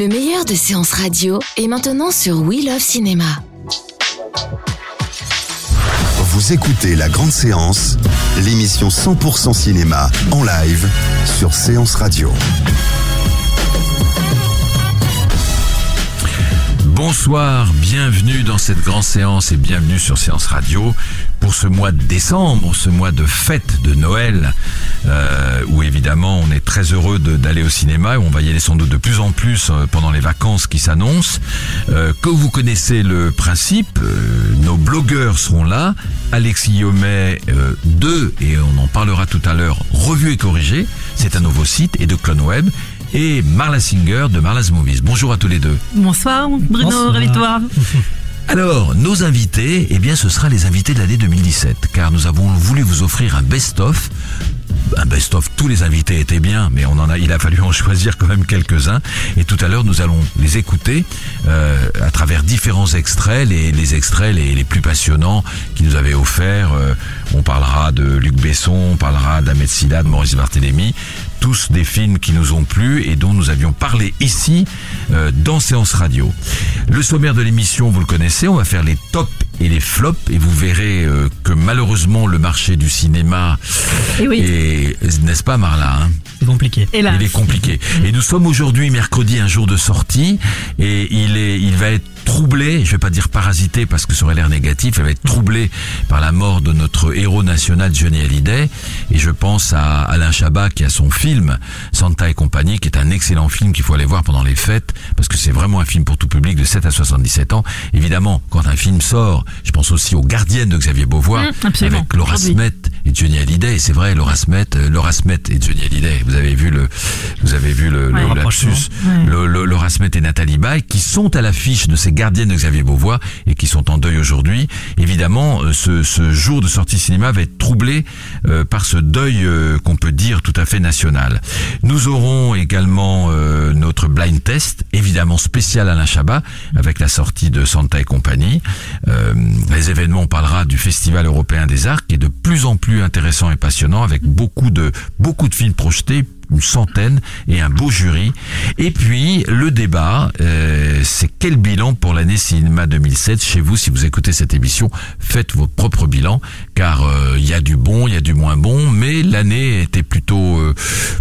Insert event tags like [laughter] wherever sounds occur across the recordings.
Le meilleur de séances radio est maintenant sur We Love Cinéma. Vous écoutez La Grande Séance, l'émission 100% cinéma en live sur Séance Radio. Bonsoir, bienvenue dans cette grande séance et bienvenue sur Séance Radio pour ce mois de décembre, ce mois de fête de Noël, euh, où évidemment on est très heureux d'aller au cinéma et on va y aller sans doute de plus en plus euh, pendant les vacances qui s'annoncent. Euh, que vous connaissez le principe, nos blogueurs seront là, Alexis Yomet euh, 2, et on en parlera tout à l'heure, revu et corrigé, c'est un nouveau site, et de Clone Web, et Marla Singer de Marla's Movies. Bonjour à tous les deux. Bonsoir Bruno, ravi de. [laughs] Alors, nos invités, eh bien, ce sera les invités de l'année 2017, car nous avons voulu vous offrir un best-of. Un best-of, tous les invités étaient bien, mais on en a, il a fallu en choisir quand même quelques-uns. Et tout à l'heure, nous allons les écouter euh, à travers différents extraits, les, les extraits les, les plus passionnants qu'ils nous avaient offerts. Euh, on parlera de Luc Besson, on parlera d'Ahmed Silla, de Maurice Barthélémy, tous des films qui nous ont plu et dont nous avions parlé ici euh, dans Séance Radio. Le sommaire de l'émission, vous le connaissez, on va faire les tops et les flops et vous verrez euh, que malheureusement le marché du cinéma Et oui. est, n'est-ce pas Marla hein? C'est compliqué. Et là, il est compliqué. Et nous sommes aujourd'hui mercredi, un jour de sortie, et il est, il va être troublé, je vais pas dire parasité parce que ça aurait l'air négatif, il va être troublé par la mort de notre héros national Johnny Hallyday, et je pense à Alain Chabat qui a son film Santa et compagnie, qui est un excellent film qu'il faut aller voir pendant les fêtes, parce que c'est vraiment un film pour tout public de 7 à 77 ans. Évidemment, quand un film sort, je pense aussi aux Gardiennes de Xavier Beauvoir, Mmh, avec Laura Aujourd'hui. Smet et Johnny Hallyday, c'est vrai, Laura Smet, euh, Laura Smet et Johnny Hallyday, vous avez vu le, vous avez vu le, Ouais. le lapsus, Ouais. le, le- Laura Smet et Nathalie Baye, qui sont à l'affiche de ces gardiennes de Xavier Beauvois et qui sont en deuil aujourd'hui. Évidemment, euh, ce, ce jour de sortie cinéma va être troublé euh, par ce deuil euh, qu'on peut dire tout à fait national. Nous aurons également euh, notre blind test, évidemment spécial Alain Chabat, avec la sortie de Santa et compagnie. Euh, les événements, on parlera du Festival européen des arts, qui est de plus en plus intéressant et passionnant, avec beaucoup de beaucoup de films projetés une centaine et un beau jury. Et puis le débat, euh, c'est quel bilan pour l'année cinéma 2007 chez vous Si vous écoutez cette émission, faites votre propre bilan, car euh, il y a du bon, il y a du moins bon, mais l'année était plutôt euh,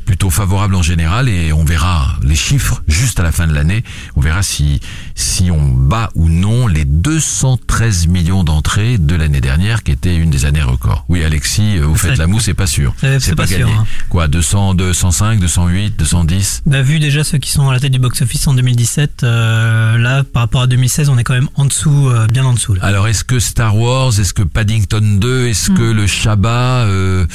plutôt favorable en général et on verra les chiffres juste à la fin de l'année. On verra si si on bat ou non les 213 millions d'entrées de l'année dernière, qui était une des années records. Oui, Alexis, euh, vous Ça, faites la moue, c'est pas sûr. Euh, c'est pas sûr, gagné. hein. Quoi, 200, 205, 208, 210 Bah, vu déjà ceux qui sont à la tête du box-office en 2017, euh, là, par rapport à 2016, on est quand même en dessous, euh, bien en dessous. Là. Alors, est-ce que Star Wars, est-ce que Paddington 2, est-ce que le Shabbat, euh,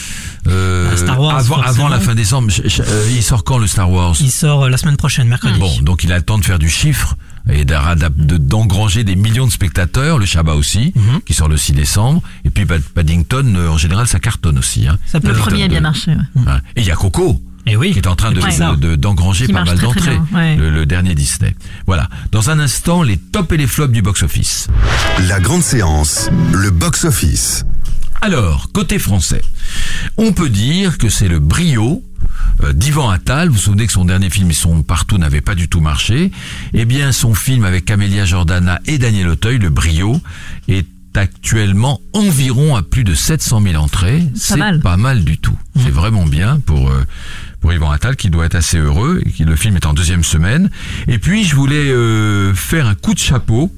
euh, Ah, Star Wars, avant, la fin décembre, euh, il sort quand le Star Wars? Il sort euh, la semaine prochaine, mercredi. Bon, donc il a le temps de faire du chiffre et d'engranger des millions de spectateurs, le Shabbat aussi, Mhm. qui sort le 6 décembre, et puis Pad- Paddington, en général, ça cartonne aussi. Hein. Ça peut le premier a bien marché. Ouais. Et il y a Coco. Et oui. qui est en train de Ouais. de- de- d'engranger Qui pas mal d'entrées. ouais. Le, le dernier Disney. Voilà. Dans un instant, les tops et les flops du box-office. La Grande Séance, le box-office. Alors, côté français, on peut dire que c'est le brio euh, d'Ivan Attal. Vous vous souvenez que son dernier film, Ils sont partout, n'avait pas du tout marché. Eh bien, son film avec Camélia Jordana et Daniel Auteuil, le brio, est actuellement environ à plus de 700 000 entrées. C'est mal. pas mal du tout. C'est vraiment bien pour euh, pour Yvan Attal qui doit être assez heureux et qui le film est en deuxième semaine. Et puis je voulais euh, faire un coup de chapeau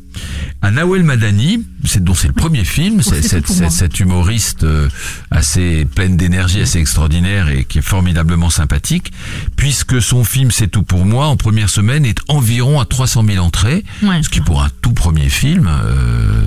à Nawel Madani, dont c'est le premier film, c'est cet humoriste euh, assez pleine d'énergie, assez extraordinaire et qui est formidablement sympathique, puisque son film C'est tout pour moi en première semaine est environ à 300 000 entrées, Ouais. ce qui pour un tout premier film euh,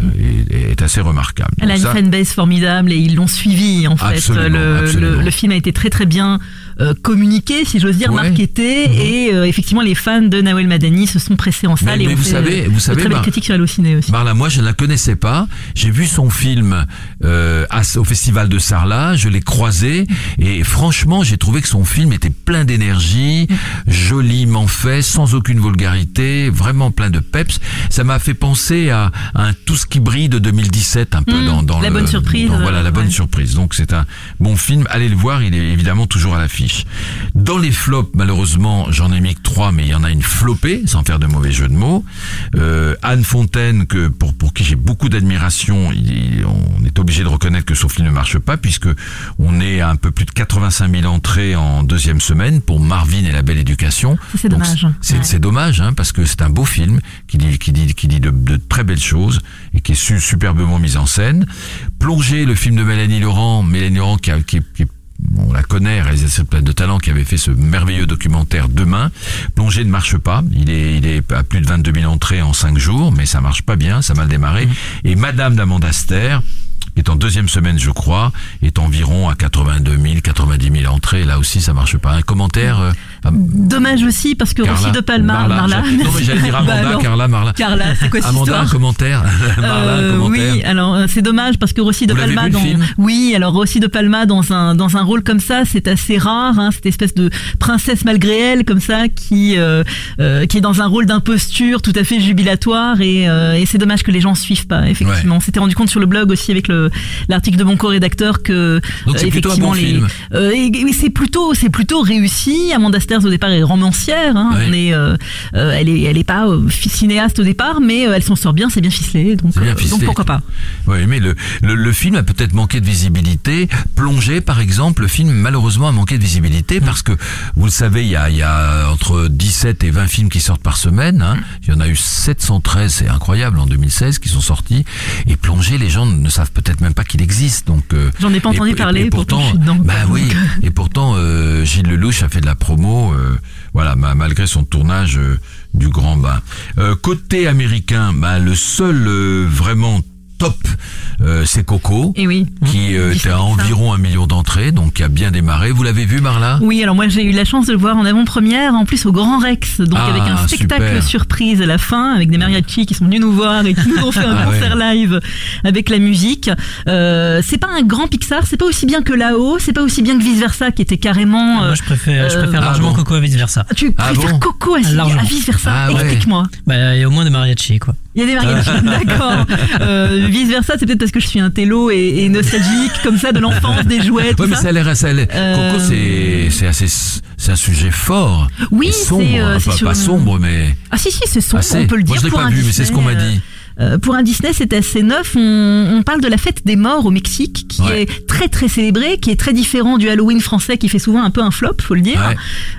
est, est assez remarquable. Elle a une ça- fanbase formidable et ils l'ont suivi en fait. Absolument, le, absolument. le- le film a été très très bien euh, communiqué, si j'ose dire, Ouais. marketé, Mhm. et euh, effectivement les fans de Nawel Madani se sont pressés en salle Mais- et mais vous fait savez- euh, vous savez, belles Mar- critiques sur Allociné aussi. Marla, moi je ne la connaissais pas. J'ai vu son film euh, au festival de Sarlat, je l'ai croisé et franchement j'ai trouvé que son film était plein d'énergie, joliment fait, sans aucune vulgarité, vraiment plein de peps. Ça m'a fait penser à, à un Tout ce qui brille de 2017 un peu Mmh, dans, dans La le- Bonne Surprise, dans- voilà la bonne surprise. Donc c'est un bon film. Allez le voir, il est évidemment toujours à l'affiche. Dans les flops, malheureusement, j'en ai mis que trois, mais il y en a une flopée, sans faire de mauvais jeu de mots. Euh, Anne Fontaine, que pour pour qui j'ai beaucoup d'admiration, on est obligé de reconnaître que son film ne marche pas, puisque on est à un peu plus de 85 000 entrées en deuxième semaine pour Marvin et la Belle Éducation. C'est dommage. C'est Ouais. c'est dommage, hein, parce que c'est un beau film qui dit, qui dit, qui dit de, de très belles choses et qui est su- superbement mis en scène. Plonger, le film de Mélanie Laurent, Mélanie Laurent qui, a- qui, qui- on la connaît, réalisatrice pleine de talent, qui avait fait ce merveilleux documentaire Demain. Plonger ne marche pas. Il est, il est à plus de 22 000 entrées en 5 jours, mais ça marche pas bien, ça a mal démarré. Et Madame d'Amanda Ster, qui est en deuxième semaine, je crois, est environ à 82 000, 90 000 entrées. Là aussi, ça marche pas. Un commentaire, euh, Dommage aussi parce que Carla, Rossi de Palma, Marla, Marla. Non, mais j'allais dire Bah Amanda, alors, Carla, Marla. Carla, c'est quoi cette Amanda, un histoire commentaire. [laughs] Marla, un Euh, commentaire. oui, alors euh, c'est dommage parce que Rossi de Vous Palma vu, dans oui, alors Rossi de Palma dans un dans un rôle comme ça, c'est assez rare, hein, cette espèce de princesse malgré elle comme ça qui euh, euh, qui est dans un rôle d'imposture tout à fait jubilatoire et, euh, et c'est dommage que les gens suivent pas effectivement. On s'était rendu compte sur le blog aussi avec le l'article de mon co-rédacteur que Donc c'est euh, plutôt un bon les film. euh, et, et c'est plutôt c'est plutôt réussi. Amanda Au départ est romancière, hein, Oui. on est euh, euh, elle est elle est pas euh, cinéaste au départ mais elle s'en sort bien, c'est bien ficelé donc C'est bien ficelé. donc pourquoi pas. Oui, mais le, le, le film a peut-être manqué de visibilité. Plongé, par exemple, le film malheureusement a manqué de Mm. visibilité parce que, vous le savez, il y a, il y a entre 17 et 20 films qui sortent par semaine. Hein. Il y en a eu 713, c'est incroyable, en 2016 qui sont sortis. Et Plongé, les gens ne savent peut-être même pas qu'il existe. Donc J'en ai pas entendu et- parler, Et, pourtant, je suis dedans. bah oui. Donc, [laughs] Et pourtant, euh, Gilles Lelouch a fait de la promo. Euh, voilà, ma- malgré son tournage euh, du Grand Bain. Euh, côté américain, bah, le seul vraiment top, euh, c'est Coco, Et oui. qui euh, était à environ un million d'entrées, donc qui a bien démarré. Vous l'avez vu, Marla? Oui, alors moi j'ai eu la chance de le voir en avant-première, en plus au Grand Rex, donc Ah, avec un spectacle super. surprise à la fin, avec des mariachis qui sont venus nous voir et qui nous ont fait un Ah concert live avec la musique. Euh, c'est pas un grand Pixar, c'est pas aussi bien que là-haut, c'est pas aussi bien que Vice Versa qui était carrément. euh, Moi, je préfère, je euh, préfère ah largement bon Coco à vice versa. tu Ah préfères bon Coco à, à Vice Versa Ah ouais. Explique-moi. Bah, il y a au moins des mariachis, quoi. Il y a des mariachis, [laughs] d'accord. Euh, vice versa, c'est peut-être parce que je suis un télo et, et nostalgique comme ça de l'enfance, des jouets, tout Ouais, mais ça. a l'air ça a l'air- Euh, Coco, c'est assez, c'est un sujet fort, Oui, sombre, c'est, euh, c'est pas, sur pas une- sombre, mais Ah si si, c'est sombre, assez. on peut le dire Moi, je l'ai pas un vu, mais c'est ce qu'on m'a Disney, dit. Euh, pour un Disney, c'est assez neuf. On, on parle de la fête des morts au Mexique, qui Ouais. est très très célébrée, qui est très différent du Halloween français, qui fait souvent un peu un flop, faut le dire. Ouais.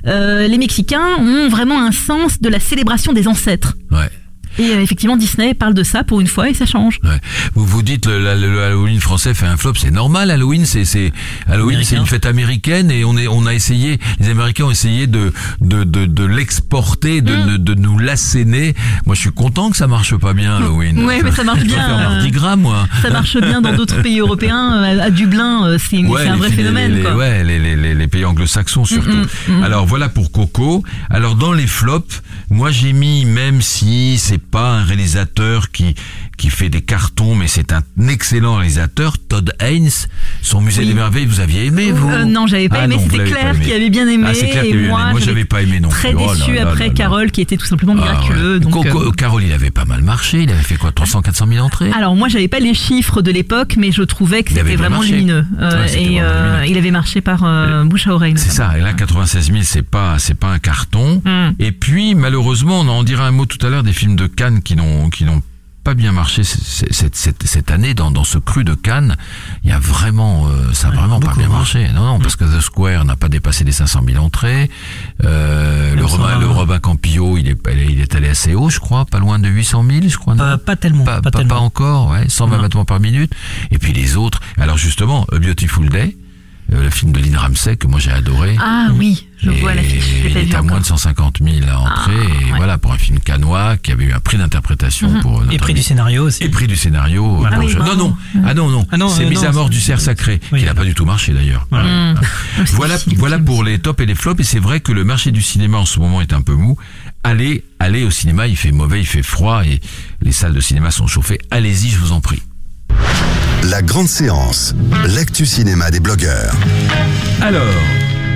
Euh, les Mexicains ont vraiment un sens de la célébration des ancêtres. Ouais. Et euh, effectivement, Disney parle de ça pour une fois et ça change. Ouais. Vous vous dites le, la- le Halloween français fait un flop, c'est normal. Halloween, c'est c'est Halloween, c'est une fête américaine et on est on a essayé, les Américains ont essayé de de de, de l'exporter, de, Mm. de de nous l'asséner. Moi, je suis content que ça marche pas bien Halloween. Ouais, mais ça marche bien, euh, Mardi Gras, moi. Ça marche bien dans d'autres pays européens. À Dublin, euh, c'est Ouais, c'est un vrai phénomène. les, quoi. ouais, les, les, les, les pays anglo-saxons surtout. Mm, mm, mm. Alors voilà pour Coco. Alors dans les flops, moi j'ai mis, même si c'est pas un réalisateur qui qui fait des cartons, mais c'est un excellent réalisateur, Todd Haynes. Son Musée Oui. des merveilles, vous aviez aimé vous Euh, non, j'avais pas Ah aimé. vous C'était Claire aimé. qui avait bien aimé. Ah, Claire et bien moi, aimé. Moi, j'avais pas aimé non Très plus. Oh déçu là après là. Carole, qui était tout simplement Ah, miraculeux. ouais. donc, euh, Carole, il avait pas mal marché. Il avait fait quoi 300, 400 000 entrées? Alors moi j'avais pas les chiffres de l'époque mais je trouvais que c'était bien vraiment marché. lumineux Euh, Ouais, et vraiment euh, il avait marché par euh, bouche à oreille. C'est ça. Et là, 96 000, c'est pas, c'est pas un carton. Mm. Et puis, malheureusement, on en dira un mot tout à l'heure des films de Cannes qui n'ont, qui n'ont pas bien marché cette, cette, cette année dans, dans ce cru de Cannes. Il y a vraiment, euh, ça a Ouais, vraiment pas bien hein. marché. Non, non, parce que The Square n'a pas dépassé les 500 000 entrées. Euh, le, Robin, le. Robin Campillo, il est, il est allé assez haut, je crois, pas loin de 800 000, je crois. Pas, pas tellement. pas, Pas, pas- tellement. pas encore, ouais, 120 Non. battements par minute. Et puis les autres. Alors justement, A Beautiful Day, euh, le film de Lynn Ramsey que moi j'ai adoré. Ah oui, je Et vois l'ai il était à moins de 150 000 à entrée. Ah, et ouais. voilà, pour un film canois qui avait eu un prix d'interprétation Mhm. pour notre Et prix ami- du scénario aussi. et prix du scénario. Voilà. Ah oui, je- non, non, ah non, non, Ah non, c'est euh, Mise à mort du cerf sacré, Oui. qui n'a pas du tout marché d'ailleurs. [laughs] Voilà. Voilà, voilà pour les tops et les flops. Et c'est vrai que le marché du cinéma en ce moment est un peu mou. Allez, allez au cinéma, il fait mauvais, il fait froid et les salles de cinéma sont chauffées. Allez-y, je vous en prie. La grande séance, l'actu cinéma des blogueurs. Alors,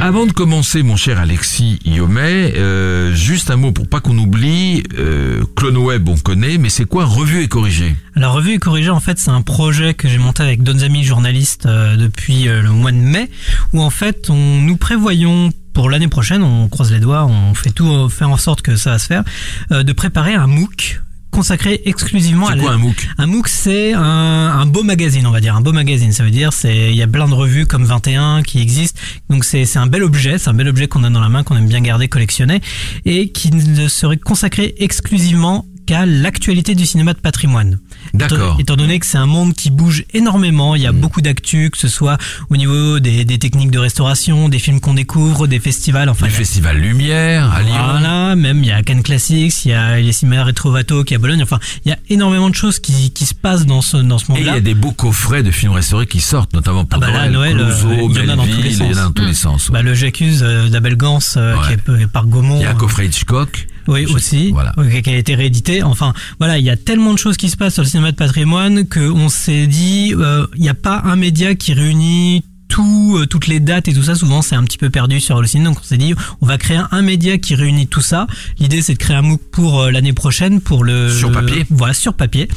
avant de commencer, mon cher Alexis Iomet, euh, juste un mot pour pas qu'on oublie. Euh, Clone Web, on connaît, mais c'est quoi Revue et corrigé La revue est corrigée, en fait, c'est un projet que j'ai monté avec d'autres amis journalistes euh, depuis euh, le mois de mai, où en fait, on nous prévoyons pour l'année prochaine, on croise les doigts, on fait tout, euh, faire en sorte que ça va se faire, euh, de préparer un MOOC consacré exclusivement à la- quoi un MOOC Un MOOC, c'est un, un beau magazine, on va dire. Un beau magazine, ça veut dire, c'est il y a plein de revues comme 21 qui existent. Donc c'est c'est un bel objet, c'est un bel objet qu'on a dans la main, qu'on aime bien garder, collectionner, et qui ne serait consacré exclusivement qu'à l'actualité du cinéma de patrimoine. D'accord. Étant, donné que c'est un monde qui bouge énormément, il y a beaucoup d'actu, que ce soit au niveau des, des techniques de restauration, des films qu'on découvre, des festivals, enfin. Le il y a- Festival Lumière à Lyon. voilà, même il y a Cannes Classics, il y a les cinémas Retrovato qui est à Bologne. Enfin, il y a énormément de choses qui, qui se passent dans ce dans ce Et il y monde-là. a des beaux coffrets de films restaurés qui sortent, notamment pour Ah bah Noël, Noël, Clouseau, euh, il y en a dans tous les sens. dans tous les sens. ouais. Bah, le J'accuse euh, d'Abel Gans euh, Ouais. qui est par Gaumont. il y a un coffret Hitchcock. Oui, Je- aussi. voilà. ouais, qui a été réédité. Enfin, voilà, il y a tellement de choses qui se passent sur le cinéma de patrimoine qu'on s'est dit, euh, il n'y a pas un média qui réunit tout, euh, toutes les dates et tout ça. Souvent, c'est un petit peu perdu sur le cinéma. Donc, on s'est dit, on va créer un média qui réunit tout ça. L'idée, c'est de créer un MOOC pour euh, l'année prochaine, pour le Sur papier. Voilà, sur papier.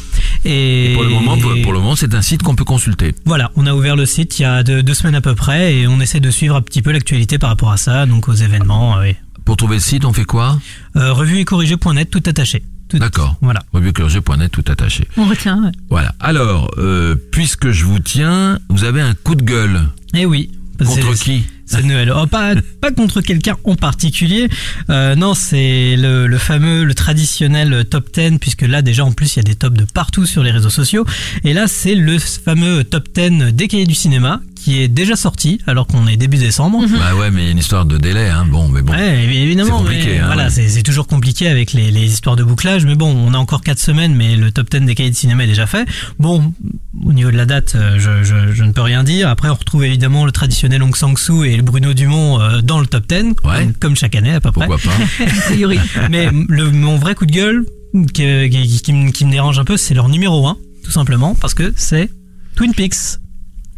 Et, Et pour le moment, pour, pour le moment, c'est un site qu'on peut consulter. Voilà, on a ouvert le site il y a deux, deux semaines à peu près et on essaie de suivre un petit peu l'actualité par rapport à ça, donc aux événements. euh, oui. Pour trouver le site, on fait quoi Euh, revue et corrigé.net, tout attaché. Tout- D'accord. Voilà. Revueclergé.net tout attaché. On retient. ouais. Voilà. Alors, euh, puisque je vous tiens, vous avez un coup de gueule. Eh oui. Contre C'est- qui C'est Noël. Oh, pas, pas contre quelqu'un en particulier. Euh, non, c'est le, le fameux, le traditionnel top 10, puisque là, déjà, en plus, il y a des tops de partout sur les réseaux sociaux. Et là, c'est le fameux top 10 des cahiers du cinéma, qui est déjà sorti, alors qu'on est début décembre. Bah ouais, mais il y a une histoire de délai, hein. Bon, mais bon. Ouais, évi- évidemment. C'est compliqué, mais hein, voilà, ouais. c'est toujours compliqué avec les, les histoires de bouclage. Mais bon, on a encore quatre semaines, mais le top 10 des cahiers de cinéma est déjà fait. Bon, au niveau de la date, euh, je, je, je ne peux rien dire. Après, on retrouve évidemment le traditionnel Hong Sang-soo et le Bruno Dumont euh, dans le top 10, Ouais. comme, comme chaque année à peu près. Pourquoi pas [laughs] A priori. Mais le, mon vrai coup de gueule qui, qui, qui me- qui me dérange un peu, c'est leur numéro 1, tout simplement, parce que c'est Twin Peaks.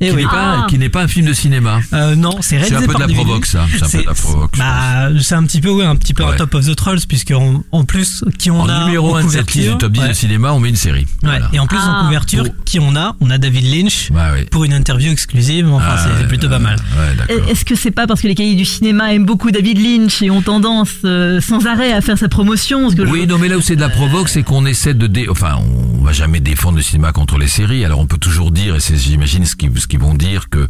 Et Qui oui. n'est pas, Ah. qui n'est pas un film de cinéma. Euh, non, c'est réalisé C'est un peu de la David provoque, ça. C'est un peu de la provoque. bah, c'est un petit peu, ouais, un petit peu Ouais. un top of the trolls, puisque en, en plus, qui on en a numéro en 1 de cette liste couverture, du top 10 ouais. de cinéma, on met une série. Ouais. Voilà. Et en plus, Ah. en couverture, Pour- qui on a On a David Lynch Bah oui. pour une interview exclusive. Enfin, Ah, c'est- ouais, plutôt pas mal. Ouais, d'accord. Est-ce que c'est pas parce que les cahiers du cinéma aiment beaucoup David Lynch et ont tendance euh, sans arrêt à faire sa promotion parce que je- Oui, non, mais là où c'est de la provoque, c'est qu'on essaie de dé... enfin, on va jamais défendre le cinéma contre les séries. Alors on peut toujours dire, et c'est, j'imagine ce qu'ils, qu'ils vont dire, que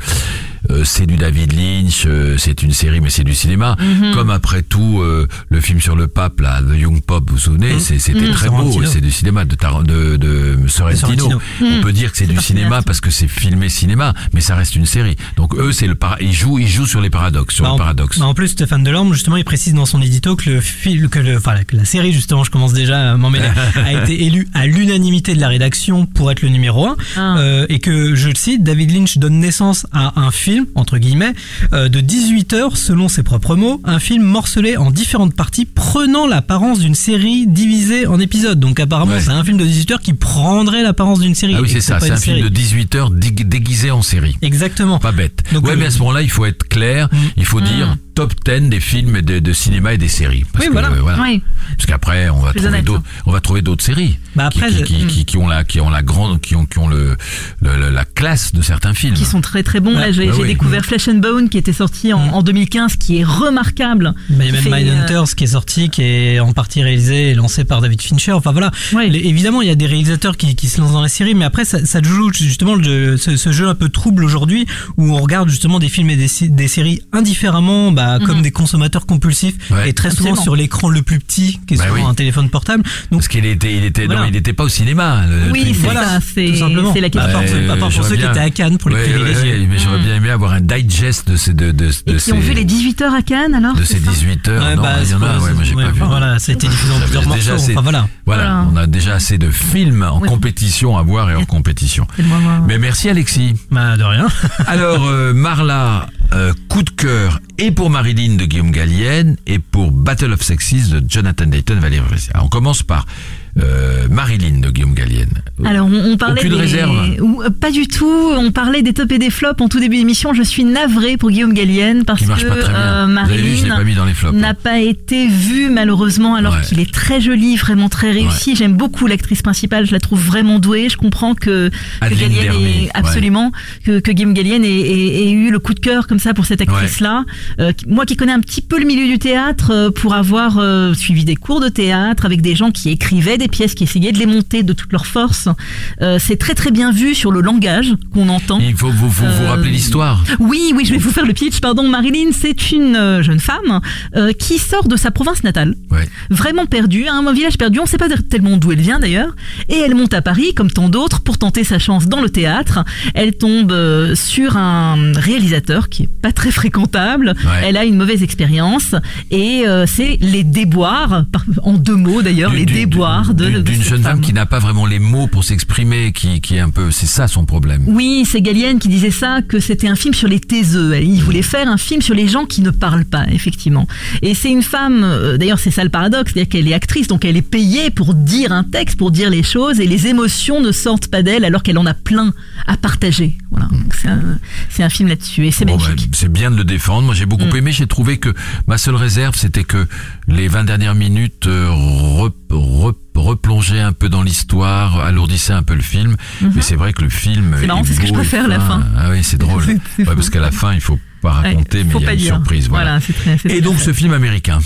c'est du David Lynch, euh, c'est une série, mais c'est du cinéma. Mhm. Comme après tout, euh, le film sur le pape, là, The Young Pop, vous vous souvenez, c'est- c'était Mhm. très beau, c'est du cinéma de, Tar- de, de Sorrentino. Sorrentino. On peut dire que c'est du cinéma parce que c'est filmé cinéma, mais ça reste une série. Donc eux, c'est le para... ils jouent, ils jouent sur les paradoxes, sur Bah, le en, paradoxe. bah, en plus, Stéphane Delorme, justement, il précise dans son édito que le film, que le, enfin, que la série, justement, je commence déjà à m'en mêler, [laughs] a été élue à l'unanimité de la rédaction pour être le numéro 1. Ah. Euh, et que, je le cite, David Lynch donne naissance à un film, entre guillemets, euh, de 18 heures, selon ses propres mots, un film morcelé en différentes parties, prenant l'apparence d'une série divisée en épisodes. Donc apparemment, Ouais. c'est un film de 18 heures qui prendrait l'apparence d'une série. Ah oui, c'est ça, c'est un film de 18 heures déguisé en série. Exactement. Pas bête. Donc, ouais, euh, mais à ce moment-là, il faut être clair. Mm. Il faut dire top 10 des films et de, de cinéma et des séries. Parce Oui, que, voilà. euh, Oui. Parce qu'après, on va Plus trouver d'autres, on va trouver d'autres séries. Bah qui- après, qui, je- qui, qui- qui ont la, qui ont la grande, qui ont, qui ont le, le- le- la classe de certains films. qui sont très très bons. Là, j'ai bah oui. découvert Flesh and Bone qui était sorti en, en 2015, qui est remarquable. Mais il y a Qui même euh, Mindhunters qui est sorti, qui est en partie réalisé et lancé par David Fincher. Enfin voilà. Ouais. Les- évidemment, il y a des réalisateurs qui, qui se lancent dans la série, mais après, ça, ça joue justement le- ce, ce jeu un peu trouble aujourd'hui où on regarde justement des films et des séries indifféremment, bah, comme des consommateurs compulsifs Ouais. et très souvent Mhm. Absolument. sur l'écran le plus petit, qui est Bah souvent oui. un téléphone portable. Donc Parce qu'il était, il était, Voilà. non, il était pas au cinéma. le Oui, c'est Peaks. ça, c'est tout simplement. c'est la À question. à part pour ceux qui bien- étaient à Cannes pour les Ouais, privilégiés. ouais, ouais, mais j'aurais bien aimé avoir un digest de ces, de, de, Et qui ont vu les 18 heures à Cannes alors de ces ça 18 heures. Ouais, non, bah, il y en a, c'est- ouais, moi j'ai ouais, pas vu. enfin, Voilà, ça a été diffusé en plusieurs déjà morceaux. voilà. Voilà, Voilà. on a déjà assez de films en compétition à voir et en compétition. Mais merci Alexis. Bah, de rien. Alors euh, Marla, euh, coup de cœur et pour Marilyn de Guillaume Gallienne et pour Battle of Sexes de Jonathan Dayton Valérie on commence par euh, Marilyn de Guillaume Gallienne. Alors, on, on parlait Aucune des... réserve euh, Pas du tout. On parlait des tops et des flops en tout début d'émission. Je suis navrée pour Guillaume Gallienne parce que euh, Marilyn flops. n'a pas été vu malheureusement alors Ouais. qu'il est très joli, vraiment très réussi. J'aime beaucoup l'actrice principale, je la trouve vraiment douée. Je comprends que, Gallienne ouais. absolument que, que Guillaume Gallienne ait, ait- ait eu le coup de cœur comme ça pour cette actrice-là. Euh, qui- moi qui connais un petit peu le milieu du théâtre, pour avoir suivi des cours de théâtre avec des gens qui écrivaient des pièces, qui essayaient de les monter de toute leur force, euh, c'est très très bien vu sur le langage qu'on entend. Il faut vous, vous, vous Euh, rappeler l'histoire. Oui, oui, je vais vous faire le pitch. Pardon, Marilyn, c'est une euh, jeune femme euh, qui sort de sa province natale, Ouais. vraiment perdue, hein, un village perdu. On ne sait pas tellement d'où elle vient d'ailleurs. Et elle monte à Paris, comme tant d'autres, pour tenter sa chance dans le théâtre. Elle tombe euh, sur un réalisateur qui est pas très fréquentable. Ouais. Elle a une mauvaise expérience et c'est les déboires, en deux mots d'ailleurs, les déboires d'une- de d'une cette jeune femme femme. qui n'a pas vraiment les mots pour s'exprimer, qui, qui est un peu, c'est ça son problème. Oui, c'est Gallienne qui disait ça, que c'était un film sur les taiseux. Il voulait faire un film sur les gens qui ne parlent pas, effectivement. Et c'est une femme, euh, d'ailleurs c'est ça le paradoxe, c'est-à-dire qu'elle est actrice, donc elle est payée pour dire un texte, pour dire les choses, et les émotions ne sortent pas d'elle alors qu'elle en a plein à partager. Voilà, Donc c'est un, un film là-dessus, et c'est Bon, magnifique. bah, c'est bien de le défendre. Moi, j'ai beaucoup Mm. aimé. J'ai trouvé que ma seule réserve, c'était que les 20 dernières minutes euh, re- re- replongeaient un peu dans l'histoire, alourdissaient un peu le film. Mais c'est vrai que le film. C'est marrant, est c'est ce que je préfère, la fin. Ah oui, c'est drôle. [laughs] Ouais, parce qu'à la fin, il faut pas Ouais, raconter, mais il y a une dire. surprise. Voilà. c'est très, Et donc, ce film américain.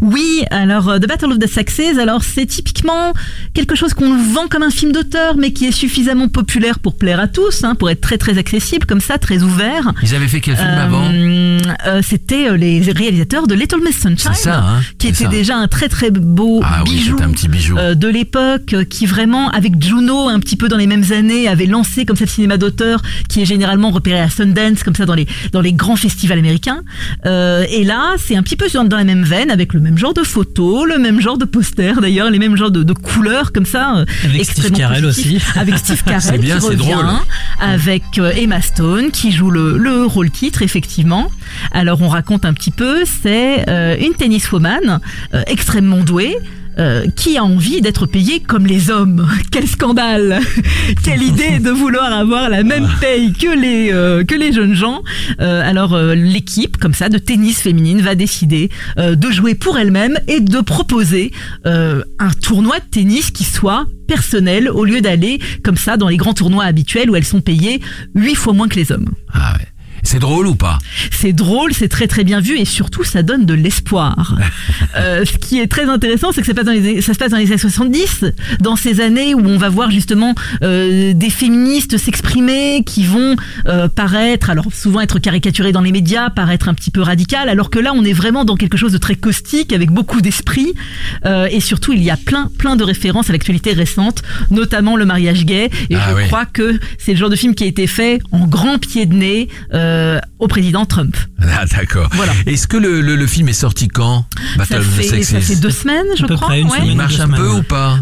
Oui, alors euh, The Battle of the Sexes, alors c'est typiquement quelque chose qu'on vend comme un film d'auteur, mais qui est suffisamment populaire pour plaire à tous, hein, pour être très très accessible, comme ça, très ouvert. Ils avaient fait quel film Euh, avant? Euh, C'était euh, les réalisateurs de Little Miss Sunshine, ça, hein qui était ça. déjà un très très beau Ah bijou. c'était un petit bijou. euh, de l'époque qui vraiment avec Juno un petit peu dans les mêmes années avait lancé comme ça le cinéma d'auteur qui est généralement repéré à Sundance comme ça dans les dans les grands festivals américains et là c'est un petit peu dans la même veine avec le même genre de photos le même genre de posters d'ailleurs les mêmes genres de, de couleurs comme ça euh, Avec Steve Carell aussi. [laughs] avec Steve Carell C'est bien, qui c'est revient drôle. avec euh, Emma Stone qui joue le, le rôle titre effectivement alors on raconte un petit peu c'est euh, une tenniswoman euh, extrêmement douée euh, qui a envie d'être payée comme les hommes [laughs] Quel scandale [laughs] Quelle idée de vouloir avoir la même paye que les euh, que les jeunes gens. Euh, alors euh, l'équipe comme ça de tennis féminine va décider euh, de jouer pour elle-même et de proposer euh, un tournoi de tennis qui soit personnel au lieu d'aller comme ça dans les grands tournois habituels où elles sont payées huit fois moins que les hommes. Ah ouais. C'est drôle ou pas C'est drôle, c'est très très bien vu et surtout ça donne de l'espoir. [laughs] Euh, ce qui est très intéressant, c'est que ça, passe dans les, ça se passe dans les années 70, dans ces années où on va voir justement euh, des féministes s'exprimer qui vont euh, paraître, alors souvent être caricaturées dans les médias, paraître un petit peu radicales, alors que là on est vraiment dans quelque chose de très caustique avec beaucoup d'esprit et surtout il y a plein plein de références à l'actualité récente, notamment le mariage gay et Ah je oui. crois que c'est le genre de film qui a été fait en grand pied de nez euh, au président Trump. [laughs] Ah d'accord. Voilà. Est-ce que le, le, le film est sorti quand? Ça Battle of the fait, ça fait deux semaines, je crois. près ouais. semaine. Il marche un peu ou pas?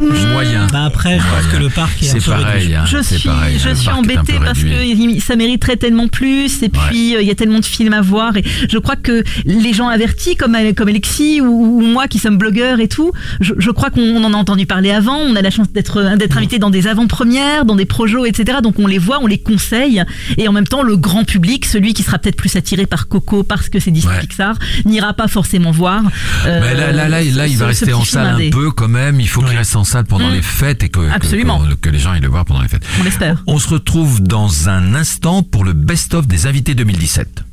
Moyen. Bah après, je pense Moyen. que le parc est un peu pareil. hein, Je suis, pareil, je suis est embêtée parce que ça mériterait tellement plus et puis euh, il y a tellement de films à voir et je crois que les gens avertis comme comme Alexis ou, ou moi qui sommes blogueurs et tout, je, je crois qu'on en a entendu parler avant, on a la chance d'être d'être invité dans des avant-premières, dans des projets, etc. Donc on les voit, on les conseille et en même temps le grand public, celui qui sera peut-être plus attiré par Coco parce que c'est Disney Ouais. Pixar, n'ira pas forcément voir. euh, Mais là, là, là, là, il ce- va rester en salle indé. un peu quand même. Il faut qu'il reste en salle pendant Mm. les fêtes et que, que- Absolument. que- que les gens aillent le voir pendant les fêtes. On l'espère. On se retrouve dans un instant pour le best-of des invités 2017.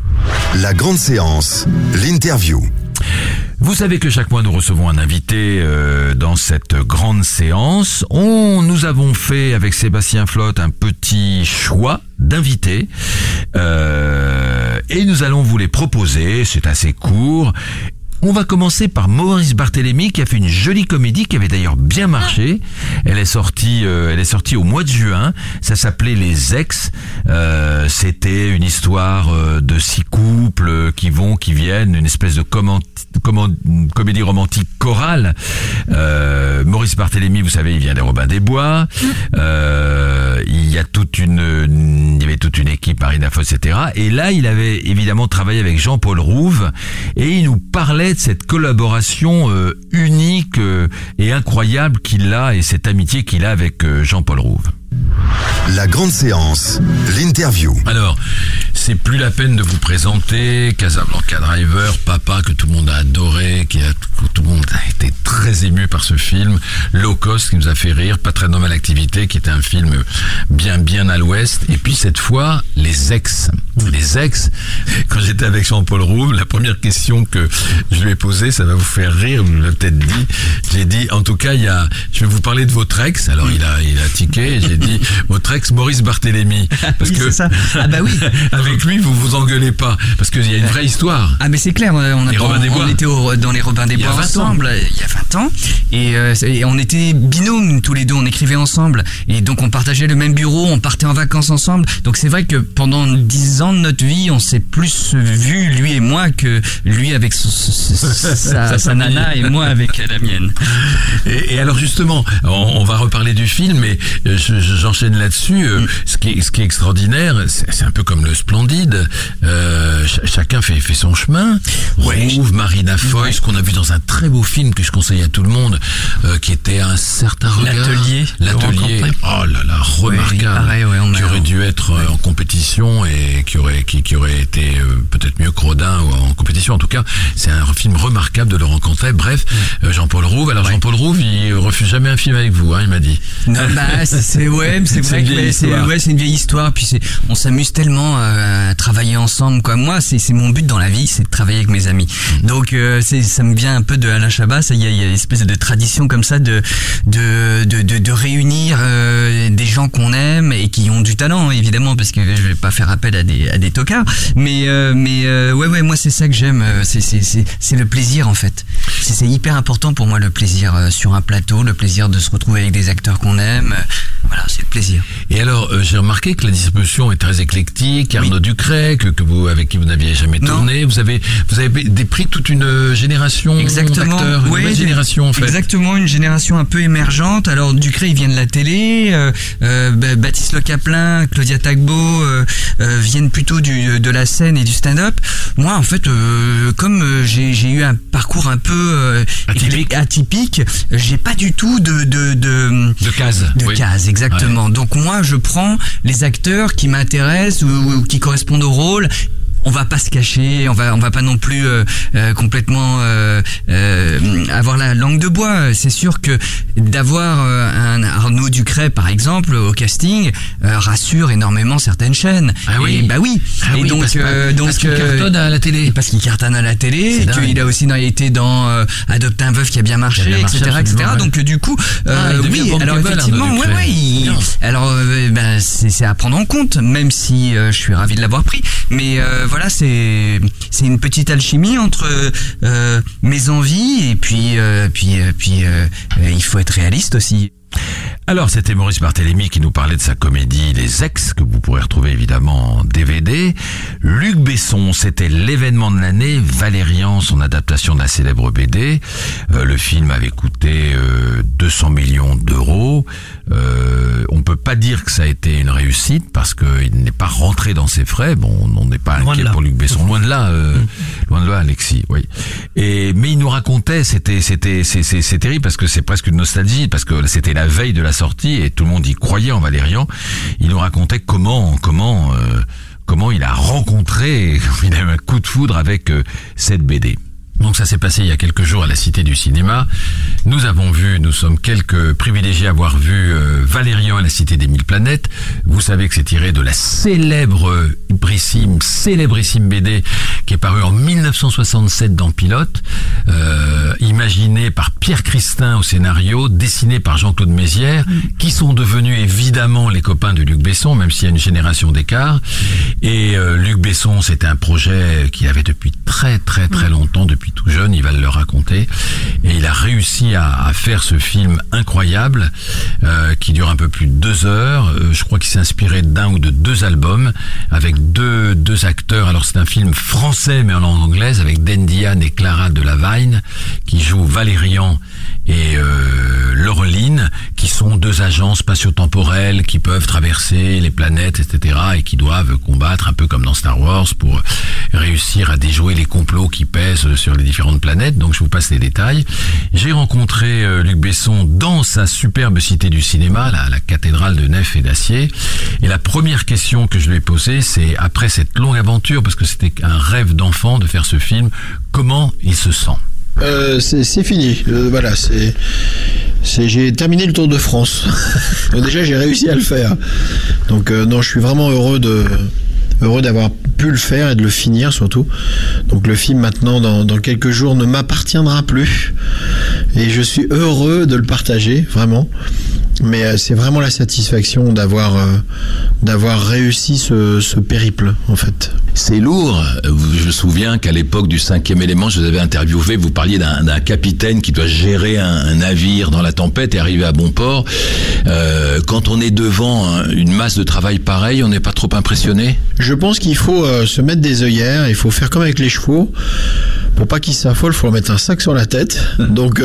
La grande séance, l'interview. Vous savez que chaque mois nous recevons un invité euh, dans cette grande séance. On, nous avons fait avec Sébastien Flotte un petit choix d'invités Euh, et nous allons vous les proposer. C'est assez court. On va commencer par Maurice Barthélémy qui a fait une jolie comédie qui avait d'ailleurs bien marché. Elle est sortie, euh, elle est sortie au mois de juin. Ça s'appelait Les Ex. Euh, C'était une histoire euh, de six couples qui vont, qui viennent, une espèce de comment- comment- comédie romantique chorale. Euh, Maurice Barthélémy, vous savez, il vient des Robins des Bois. Euh, il y a toute une, il y avait toute une équipe, Marina Foss, etc. Et là, il avait évidemment travaillé avec Jean-Paul Rouve et il nous parlait de cette collaboration euh, unique euh, et incroyable qu'il a et cette amitié qu'il a avec euh, Jean-Paul Rouve. La grande séance, l'interview. Alors, c'est plus la peine de vous présenter Casablanca Driver, Papa que tout le monde a adoré, qui a, tout le monde a été très ému par ce film, Low Cost qui nous a fait rire, Pas très normale activité qui était un film bien bien à l'ouest, et puis cette fois Les Ex. Les Ex. Quand j'étais avec Jean-Paul Rouve, la première question que je lui ai posée, ça va vous faire rire, vous l'avez peut-être dit. J'ai dit, en tout cas, il y a, je vais vous parler de votre ex. Alors il a, il a tiqué. J'ai dit votre ex Maurice Barthélémy, parce Oui, que ça. Ah bah oui. [laughs] avec lui vous vous engueulez pas, parce qu'il y a une vraie histoire. Ah mais c'est clair, on, a- on- Robins des Bois. on était au- dans les Robins des Bois 20 ans. ensemble euh, il y a 20 ans et, euh, et on était binômes tous les deux, on écrivait ensemble et donc on partageait le même bureau, on partait en vacances ensemble. Donc c'est vrai que pendant 10 ans de notre vie, on s'est plus vu lui et moi que lui avec son- [laughs] sa, sa, sa nana et moi avec la [laughs] mienne. Et, et alors justement, on, on va reparler du film, mais euh, je- je- j'enchaîne là-dessus. euh, Ce qui est, ce qui est extraordinaire, c'est un peu comme le Splendide. Euh, ch- chacun fait, fait son chemin. Rouve, Marina Foy, ce qu'on a vu dans un très beau film que je conseille à tout le monde, euh, qui était un certain regard. L'Atelier, L'atelier. Oh là là, remarquable. pareil, ouais, on qui aurait dû être en compétition et qui aurait qui, qui aurait été peut-être mieux que Rodin ou en compétition. En tout cas, c'est un film remarquable de Laurent Cantet. Bref, euh, Jean-Paul Rouve. Alors Jean-Paul Rouve, il refuse jamais un film avec vous, hein, il m'a dit. Non, bah, c'est- c'est [laughs] ouais, c'est vrai que c'est ouais, c'est une vieille histoire. Puis c'est, on s'amuse tellement à travailler ensemble. Quoi. Moi, c'est mon but dans la vie, c'est de travailler avec mes amis. Donc euh, ça me vient un peu de Alain Chabat. Il y a, y a une espèce de tradition comme ça de de de de, de réunir euh, des gens qu'on aime et qui ont du talent évidemment, parce que je vais pas faire appel à des à des tocards. Mais euh, mais euh, ouais ouais, moi c'est ça que j'aime. euh, C'est c'est c'est c'est le plaisir en fait. C'est hyper important pour moi le plaisir euh, sur un plateau, le plaisir de se retrouver avec des acteurs qu'on aime. Voilà, c'est le plaisir. Et alors, euh, j'ai remarqué que la distribution est très éclectique. Arnaud Ducret, que, que vous, avec qui vous n'aviez jamais Non. tourné, vous avez, vous avez des prix toute une euh, génération Exactement. d'acteurs, une nouvelle génération en fait. Exactement, une génération un peu émergente. Alors Ducré, il vient de la télé. euh, Baptiste Le Caplin, Claudia Tagbo viennent plutôt du, de la scène et du stand-up. Moi, en fait, comme j'ai eu un parcours un peu Atypique. atypique, j'ai pas du tout de de, de De cases. de oui. cases, exactement. Donc moi, je prends les acteurs qui m'intéressent ou, ou qui correspondent au rôle. On va pas se cacher, on va on va pas non plus euh, euh, complètement euh, euh, avoir la langue de bois. C'est sûr que d'avoir euh, un Arnaud Ducret par exemple au casting euh, rassure énormément certaines chaînes. Ah oui. Et bah oui. Ah et oui, donc parce, donc parce qu'il cartonne à la télé. parce qu'il cartonne à la télé, qu'il a aussi été dans euh, Adopter un veuf qui a bien marché, a bien marché, etc., etc. ouais. Donc du coup, Ah, euh, oui, alors effectivement, ouais, ouais, il- alors ben, c'est c'est à prendre en compte, même si euh, je suis ravi de l'avoir pris. Mais voilà, c'est c'est une petite alchimie entre euh, mes envies et puis euh, puis euh, puis euh, euh, il faut être réaliste aussi. Alors, c'était Maurice Barthélémy qui nous parlait de sa comédie Les Ex, que vous pourrez retrouver évidemment en DVD. Luc Besson, c'était l'événement de l'année, Valérian, son adaptation la célèbre BD. Euh, le film avait coûté euh, 200 millions d'euros. Euh, on peut pas dire que ça a été une réussite parce qu'il n'est pas rentré dans ses frais. Bon, on n'est pas Loin inquiet pour Luc Besson. Loin de là, euh, loin de là, Alexis. Oui. Et mais il nous racontait, c'était, c'était, c'est terrible parce que c'est presque une nostalgie parce que c'était la veille de la sortie et tout le monde y croyait en Valérian. Il nous racontait comment, comment, euh, comment il a rencontré, [laughs] il a un coup de foudre avec euh, cette BD. Donc ça s'est passé il y a quelques jours à la Cité du Cinéma. Nous avons vu, nous sommes quelques privilégiés à avoir vu euh, Valérian à la Cité des Mille Planètes. Vous savez que c'est tiré de la célèbre, brissime, célébrissime BD qui est parue en 1967 dans Pilote, euh, imaginé par Pierre Christin au scénario, dessiné par Jean-Claude Mézières, qui sont devenus évidemment les copains de Luc Besson, même s'il y a une génération d'écart. Et euh, Luc Besson, c'était un projet qu'il avait depuis très très très longtemps, depuis tout jeune, il va le raconter. Et il a réussi à, faire ce film incroyable, euh, qui dure un peu plus de deux heures. Euh, je crois qu'il s'est inspiré d'un ou de deux albums, avec deux, deux acteurs. Alors c'est un film français, mais en langue anglaise, avec Dan Diane et Clara Delavigne, qui jouent Valérian et euh, Laureline, qui sont deux agents spatio-temporels qui peuvent traverser les planètes, etc., et qui doivent combattre un peu comme dans Star Wars pour réussir à déjouer les complots qui pèsent sur les différentes planètes. Donc je vous passe les détails. J'ai rencontré euh, Luc Besson dans sa superbe cité du cinéma, la, cathédrale de nef et d'acier. Et la première question que je lui ai posée, c'est après cette longue aventure, parce que c'était un rêve d'enfant de faire ce film, comment il se sent? Euh, c'est fini. Euh, voilà, c'est, j'ai terminé le Tour de France. [laughs] Déjà, j'ai réussi à le faire. Donc non, je suis vraiment heureux de heureux d'avoir pu le faire et de le finir surtout. Donc le film maintenant dans, quelques jours ne m'appartiendra plus et je suis heureux de le partager vraiment. Mais euh, c'est vraiment la satisfaction d'avoir euh, d'avoir réussi ce, ce périple en fait. C'est lourd. Je me souviens qu'à l'époque du cinquième élément, je vous avais interviewé, vous parliez d'un capitaine qui doit gérer un, un navire dans la tempête et arriver à bon port. Euh, quand on est devant un- une masse de travail pareille, on n'est pas trop impressionné? Je pense qu'il faut se mettre des œillères, il faut faire comme avec les chevaux. Pour pas qu'ils s'affolent, il faut leur mettre un sac sur la tête. Donc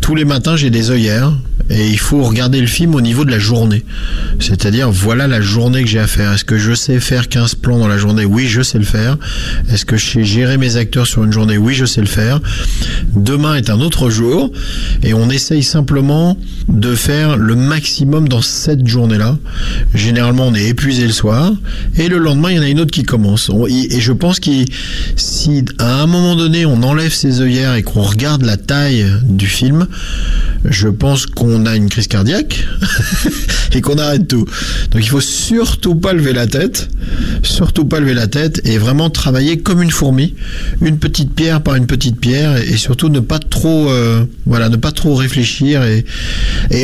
tous les matins, j'ai des œillères et il faut regarder le film au niveau de la journée. C'est-à-dire, voilà la journée que j'ai à faire. Est-ce que je sais faire 15 plans dans la journée? Oui, je sais le faire. Est-ce que je sais gérer mes acteurs sur une journée? Oui, je sais le faire. Demain est un autre jour et on essaye simplement de faire le maximum dans cette journée-là. Généralement, on est épuisé le soir et le lendemain, il y en a une autre qui commence. Et je pense que si à un moment donné, on enlève ses œillères et qu'on regarde la taille du film, je pense qu'on a une crise cardiaque [laughs] et qu'on arrête tout. Donc il faut surtout pas lever la tête, surtout pas lever la tête et vraiment travailler comme une fourmi, une petite pierre par une petite pierre et surtout ne pas trop, euh, voilà, ne pas trop réfléchir et,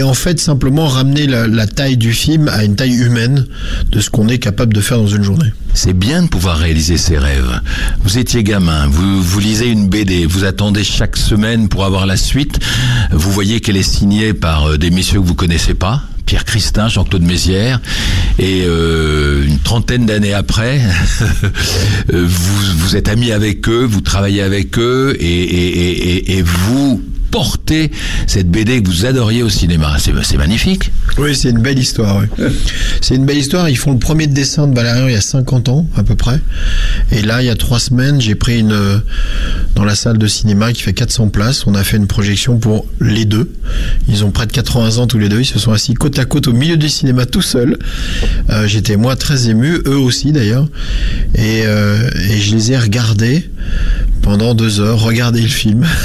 en fait simplement ramener la, la taille du film à une taille humaine de ce qu'on est capable de faire dans une journée. C'est bien de pouvoir réaliser ses rêves. Vous étiez gamin, vous, vous lisez une BD, vous attendez chaque semaine pour avoir la suite. Vous voyez qu'elle est signée par euh, des messieurs que vous connaissez pas. Pierre Christin, Jean-Claude Mézières, et euh, une trentaine d'années après, [laughs] euh, vous, êtes amis avec eux, vous travaillez avec eux, et vous portez cette BD que vous adoriez au cinéma. C'est magnifique. Oui, c'est une belle histoire. oui. [laughs] C'est une belle histoire. Ils font le premier dessin de Valérian il y a 50 ans à peu près. Et là, il y a trois semaines, j'ai pris une euh, dans la salle de cinéma qui fait 400 places. On a fait une projection pour les deux. Ils ont près de 80 ans tous les deux. Ils se sont assis côte à côte au milieu du cinéma tout seuls. Euh, J'étais moi très ému, eux aussi d'ailleurs. Et, euh, et je les ai regardés pendant deux heures, regarder le film. [laughs]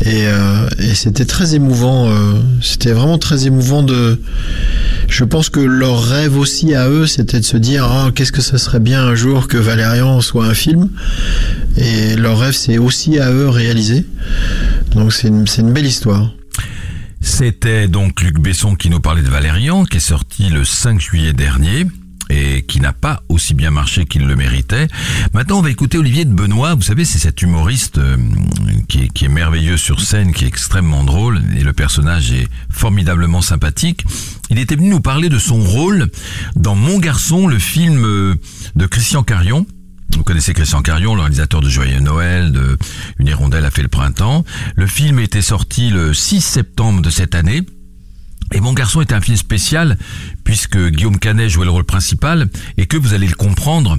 Et, euh, et c'était très émouvant. euh, c'était vraiment très émouvant de. Je pense que leur rêve aussi à eux, c'était de se dire ah qu'est-ce que ça serait bien un jour que Valérian soit un film. Et leur rêve, c'est aussi à eux réalisé. Donc c'est une, c'est une belle histoire. C'était donc Luc Besson qui nous parlait de Valérian, qui est sorti le 5 juillet dernier. Et qui n'a pas aussi bien marché qu'il le méritait. Maintenant, on va écouter Olivier de Benoît. Vous savez, c'est cet humoriste euh, qui, est, merveilleux sur scène, qui est extrêmement drôle, et le personnage est formidablement sympathique. Il était venu nous parler de son rôle dans Mon Garçon, le film euh, de Christian Carion. Vous connaissez Christian Carion, le réalisateur de Joyeux Noël, de Une hirondelle a fait le printemps. Le film était sorti le 6 septembre de cette année. Et Mon garçon était un film spécial puisque Guillaume Canet jouait le rôle principal et que vous allez le comprendre.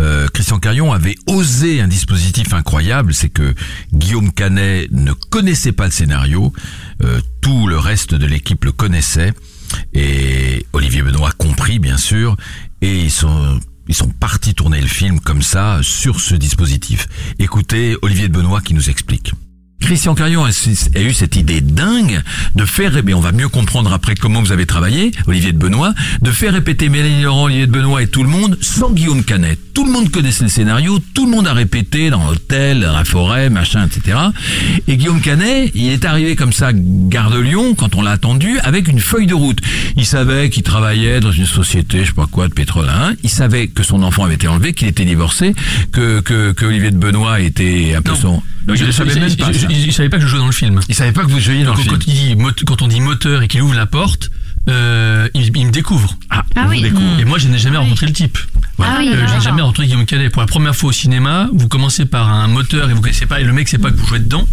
euh, Christian Carion avait osé un dispositif incroyable, c'est que Guillaume Canet ne connaissait pas le scénario, euh, tout le reste de l'équipe le connaissait, et Olivier Benoît compris bien sûr, et ils sont ils sont partis tourner le film comme ça sur ce dispositif. Écoutez Olivier de Benoît qui nous explique. Christian Carion a, a eu cette idée dingue de faire, et on va mieux comprendre après comment vous avez travaillé, Olivier de Benoît, de faire répéter Mélanie Laurent, Olivier de Benoît et tout le monde sans Guillaume Canet. Tout le monde connaissait le scénario, tout le monde a répété dans l'hôtel, dans la forêt, machin, etc. Et Guillaume Canet, il est arrivé comme ça, gare de Lyon, quand on l'a attendu, avec une feuille de route. Il savait qu'il travaillait dans une société, je sais pas quoi, de pétrole. Hein. Il savait que son enfant avait été enlevé, qu'il était divorcé, que, que, que Olivier de Benoît était un peu son... je ne savais même pas. ça. Il savait pas que je jouais dans le film. Il savait pas que vous jouiez dans le film. quand, il dit, mot- quand on dit moteur et qu'il ouvre la porte, euh, il, il me découvre. Ah, Ah oui. Et moi, je n'ai jamais rencontré le type. Ah oui, Euh, je n'ai jamais rencontré Guillaume Canet. Pour la première fois au cinéma, vous commencez par un moteur et vous connaissez pas, et le mec sait pas que vous jouez dedans.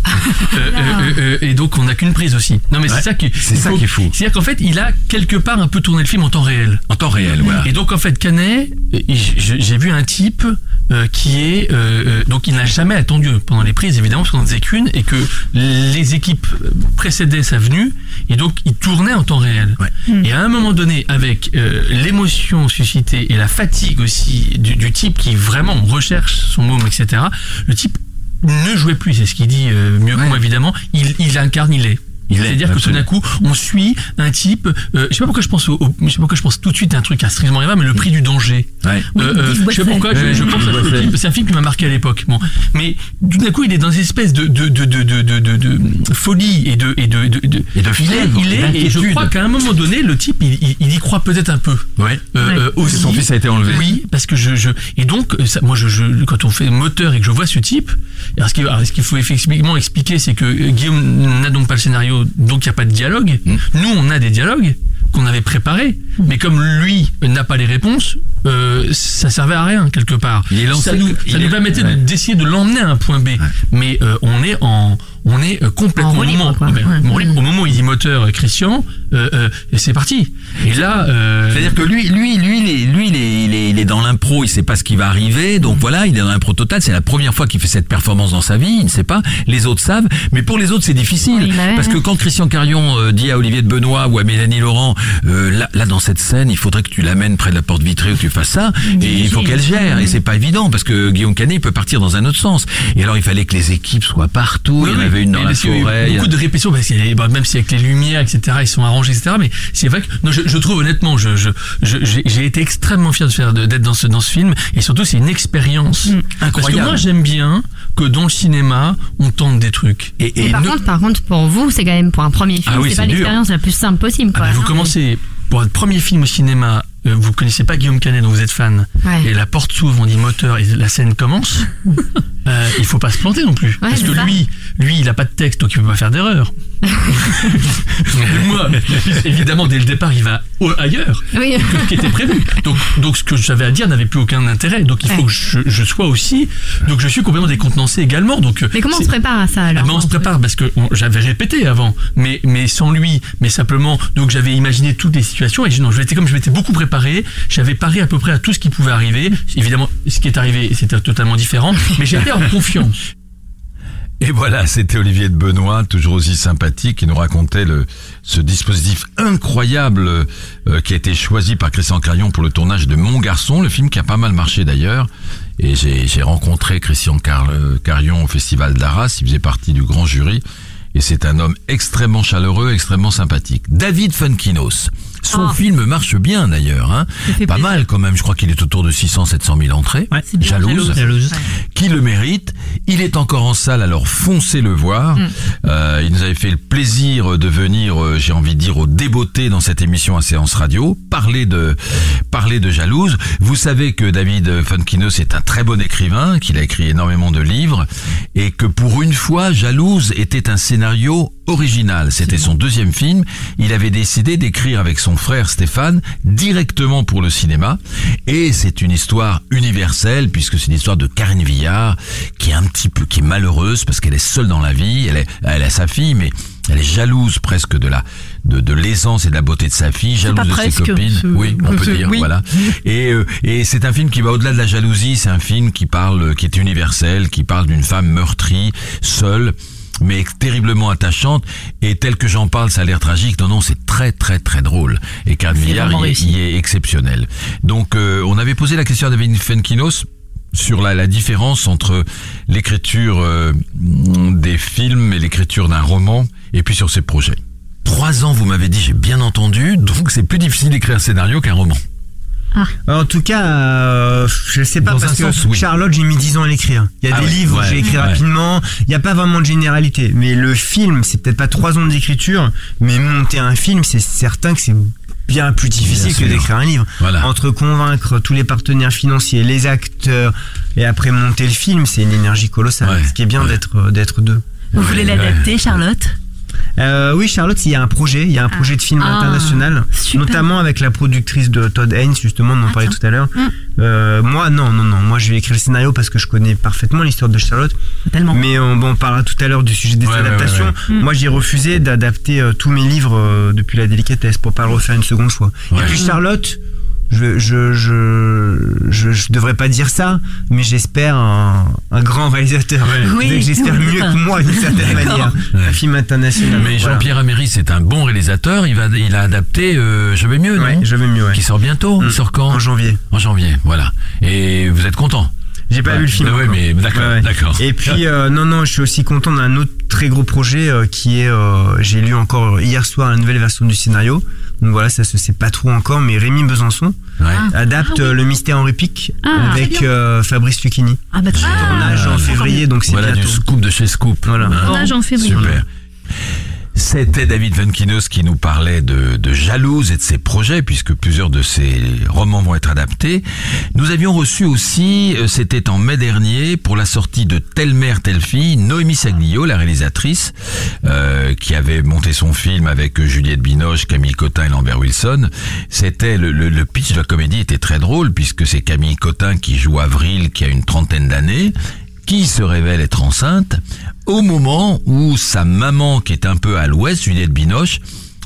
Euh, euh, et donc, on n'a qu'une prise aussi. Non, mais Ouais, c'est ça qui, c'est il ça faut- qui est fou. C'est-à-dire qu'en fait, il a quelque part un peu tourné le film en temps réel. En temps réel, voilà. Et donc en fait Canet, j'ai vu un type euh, qui est euh, euh, donc il n'a jamais attendu pendant les prises évidemment parce qu'on n'en faisait qu'une et que les équipes précédaient sa venue et donc il tournait en temps réel. Et à un moment donné avec euh, l'émotion suscitée et la fatigue aussi du, du type qui vraiment recherche son môme etc. Le type ne jouait plus, c'est ce qu'il dit euh, mieux que moi évidemment. Il, il incarne, il est. C'est-à-dire que tout d'un coup, on suit un type. euh, je sais pas pourquoi je pense au, au- je sais pas pourquoi je pense tout de suite à un truc à strictement rien, mais le prix du danger. Ouais. Euh, euh, je sais pas pourquoi je, je pense Yves à ce Boisset. type. C'est un film qui m'a marqué à l'époque. Bon, mais tout d'un coup, il est dans une espèce de de de de de, de, de- de folie et de et de de, de- Et de il est, fièvre, il est et je crois qu'à un moment donné, le type, il, il, il y croit peut-être un peu. Ouais. Euh, Ouais. euh, aussi. Son fils a été enlevé. Oui, parce que je, je et donc ça, moi je, je quand on fait moteur et que je vois ce type, alors ce qu'il faut effectivement expliquer, c'est que Guillaume n'a donc pas le scénario, donc il n'y a pas de dialogue. Mm. Nous, on a des dialogues qu'on avait préparés, mais comme lui n'a pas les réponses, euh, ça servait à rien quelque part. Il ça nous, il ça est- nous permettait ouais. d'essayer de l'emmener à un point B, mais euh, on est en on est euh, complètement au moment, quoi. Ah ben, Ouais. au moment où il dit moteur euh, Christian, euh, euh, et c'est parti. Et là, euh, C'est-à-dire que lui, lui, lui, il est, lui, il est, il est, il est dans l'impro, il sait pas ce qui va arriver, donc voilà, il est dans l'impro total. C'est la première fois qu'il fait cette performance dans sa vie, il ne sait pas. Les autres savent, mais pour les autres, c'est difficile Oui, bah parce que quand Christian Carion euh, dit à Olivier de Benoît ou à Mélanie Laurent, euh, là, là, dans cette scène, il faudrait que tu l'amènes près de la porte vitrée où tu fasses ça, et il faut qu'elle gère, et c'est pas évident parce que Guillaume Canet il peut partir dans un autre sens. Et alors, il fallait que les équipes soient partout. il y en Oui, avait une dans mais la parce qu'il y a eu forêt. il y a- Beaucoup de répétitions, parce a- bah, même si avec les lumières, etc., ils sont arrangés, etc. Mais c'est vrai que non, je, je trouve honnêtement, je, je, je- j'ai été extrêmement fier de faire de- d'être dans ce dans ce film, et surtout c'est une expérience Parce que incroyable. moi j'aime bien que dans le cinéma on tente des trucs. Et, par ne- contre, par contre, pour vous, c'est quand même pour un premier film, Ah oui, c'est c'est pas dur. l'expérience la plus simple possible. Ah Quoi. bah, vous commencez pour votre premier film au cinéma, euh, vous connaissez pas Guillaume Canet dont vous êtes fan, Ouais. et la porte s'ouvre, on dit moteur et la scène commence. [laughs] euh, il faut pas se planter non plus, parce c'est que ça. lui, lui, il a pas de texte, donc il peut pas faire d'erreur. Moi, évidemment, dès le départ, il va ailleurs Oui. que ce qui était prévu. Donc, donc ce que j'avais à dire n'avait plus aucun intérêt. Donc il faut Ouais. que je, je sois aussi. Donc je suis complètement décontenancé également. Donc Mais comment on se prépare à ça ah alors ben, on se prépare parce que j'avais répété avant, mais mais sans lui, mais simplement donc j'avais imaginé toutes les situations et je, non, je m'étais comme je m'étais beaucoup préparé, j'avais paré à peu près à tout ce qui pouvait arriver. Évidemment, ce qui est arrivé, c'était totalement différent, mais j'étais en [laughs] confiance. Et voilà, c'était Olivier de Benoît, toujours aussi sympathique, qui nous racontait le, ce dispositif incroyable euh, qui a été choisi par Christian Carion pour le tournage de Mon Garçon, le film qui a pas mal marché d'ailleurs. Et j'ai rencontré Christian Car- euh, au Festival d'Arras, il faisait partie du grand jury. Et c'est un homme extrêmement chaleureux, extrêmement sympathique. David Funkinos. Son Ah. film marche bien d'ailleurs, hein. Pas plaisir. mal quand même, je crois qu'il est autour de 600-700 000 entrées. Ouais. C'est bien, Jalouse. Jalouse. Qui le mérite. Il est encore en salle, alors foncez le voir. Mm. Euh, il nous avait fait le plaisir de venir, euh, j'ai envie de dire, au débeauté dans cette émission à séance radio, parler de parler de jalouse. Vous savez que David Funkinos est un très bon écrivain, qu'il a écrit énormément de livres, et que pour une fois, Jalouse était un scénario original. C'était son deuxième film. Il avait décidé d'écrire avec son frère Stéphane directement pour le cinéma. Et c'est une histoire universelle puisque c'est l'histoire de Karine Villard qui est un petit peu, qui est malheureuse parce qu'elle est seule dans la vie. Elle, est, elle a sa fille, mais elle est jalouse presque de la de, de l'aisance et de la beauté de sa fille, jalouse de ses copines. Oui, on peut dire, oui. voilà. Et, euh, et c'est un film qui va au-delà de la jalousie. C'est un film qui parle, qui est universel, qui parle d'une femme meurtrie, seule mais terriblement attachante. Et tel que j'en parle ça a l'air tragique. Non non c'est très très très drôle. Et C'est Villard y est exceptionnel. Donc euh, on avait posé la question à David Fenkinos sur la, la différence entre l'écriture euh, des films et l'écriture d'un roman et puis sur ses projets. Trois ans vous m'avez dit j'ai bien entendu. Donc c'est plus difficile d'écrire un scénario qu'un roman En tout cas, euh, je sais pas Dans parce que sens, oui. Charlotte, j'ai mis 10 ans à l'écrire. Il y a Ah des ouais, livres ouais, où j'ai écrit ouais. rapidement. Il n'y a pas vraiment de généralité. Mais le film, c'est peut-être pas 3 ans d'écriture, mais monter un film, c'est certain que c'est bien plus difficile Bien que d'écrire un livre. Voilà. Entre convaincre tous les partenaires financiers, les acteurs, et après monter le film, c'est une énergie colossale. Ouais, Ce qui est bien ouais. d'être d'être deux. Vous voulez l'adapter, Charlotte? Euh, oui, Charlotte, il y a un projet, il y a un projet de film Ah, international, super. notamment avec la productrice de Todd Haynes, justement, dont on parlait tiens. tout à l'heure. Mm. Euh, moi, non, non, non, moi je vais écrire le scénario parce que je connais parfaitement l'histoire de Charlotte, Tellement. mais on, bon, on parlera tout à l'heure du sujet des Ouais, ouais, adaptations. ouais, ouais. Moi, j'ai refusé d'adapter euh, tous mes livres euh, depuis la délicatesse pour pas le refaire une seconde fois. Ouais. Et puis Charlotte. Je, je, je, je, je devrais pas dire ça, mais j'espère un, un grand réalisateur. Oui, [laughs] j'espère oui, mieux que moi d'une certaine manière. Ouais. Un film international. mais Voilà. Jean-Pierre Améry c'est un bon réalisateur il va il a adapté euh, Je vais mieux non Ouais, je vais mieux, ouais. qui sort bientôt Mm. il sort quand En janvier. En janvier, voilà. Et vous êtes content J'ai pas Ouais. vu le film. Ouais, encore. mais d'accord, Ouais, ouais. d'accord. Et puis euh, non non, je suis aussi content d'un autre très gros projet euh, qui est euh, j'ai lu encore hier soir la nouvelle version du scénario. Donc voilà, ça se sait pas trop encore mais Rémi Besançon Ouais. adapte Ah oui. euh, Le mystère Henri Pic Ah, avec euh, Fabrice Lucchini. Ah bah très bien. Tournage en février donc c'est Voilà bientôt. du scoop de chez Scoop. Voilà. Hein. Tournage en février. Super. C'était David Venkinos qui nous parlait de, de Jalouse et de ses projets, puisque plusieurs de ses romans vont être adaptés. Nous avions reçu aussi, euh, c'était en mai dernier, pour la sortie de Telle mère, telle fille, Noémie Saglio, la réalisatrice, euh, qui avait monté son film avec Juliette Binoche, Camille Cotin et Lambert Wilson. C'était le, le, le pitch de la comédie était très drôle, puisque c'est Camille Cotin qui joue Avril, qui a une trentaine d'années, qui se révèle être enceinte au moment où sa maman, qui est un peu à l'ouest, Juliette Binoche,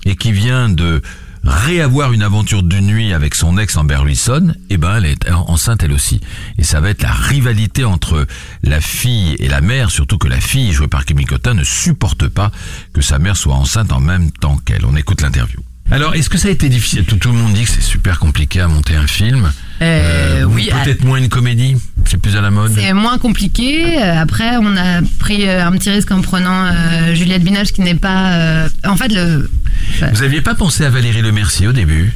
et qui vient de réavoir une aventure de nuit avec son ex Amber Wilson, eh ben elle est en- enceinte elle aussi. Et ça va être la rivalité entre la fille et la mère, surtout que la fille, jouée par Camille Cotin, ne supporte pas que sa mère soit enceinte en même temps qu'elle. On écoute l'interview. Alors, est-ce que ça a été difficile? Tout, tout le monde dit que c'est super compliqué à monter un film. Euh, ou oui, Peut-être moins une comédie. C'est plus à la mode. C'est moins compliqué. Euh, Après, on a pris euh, un petit risque en prenant euh, Juliette Binoche qui n'est pas. euh, En fait, le. Vous aviez pas pensé à Valérie Lemercier au début?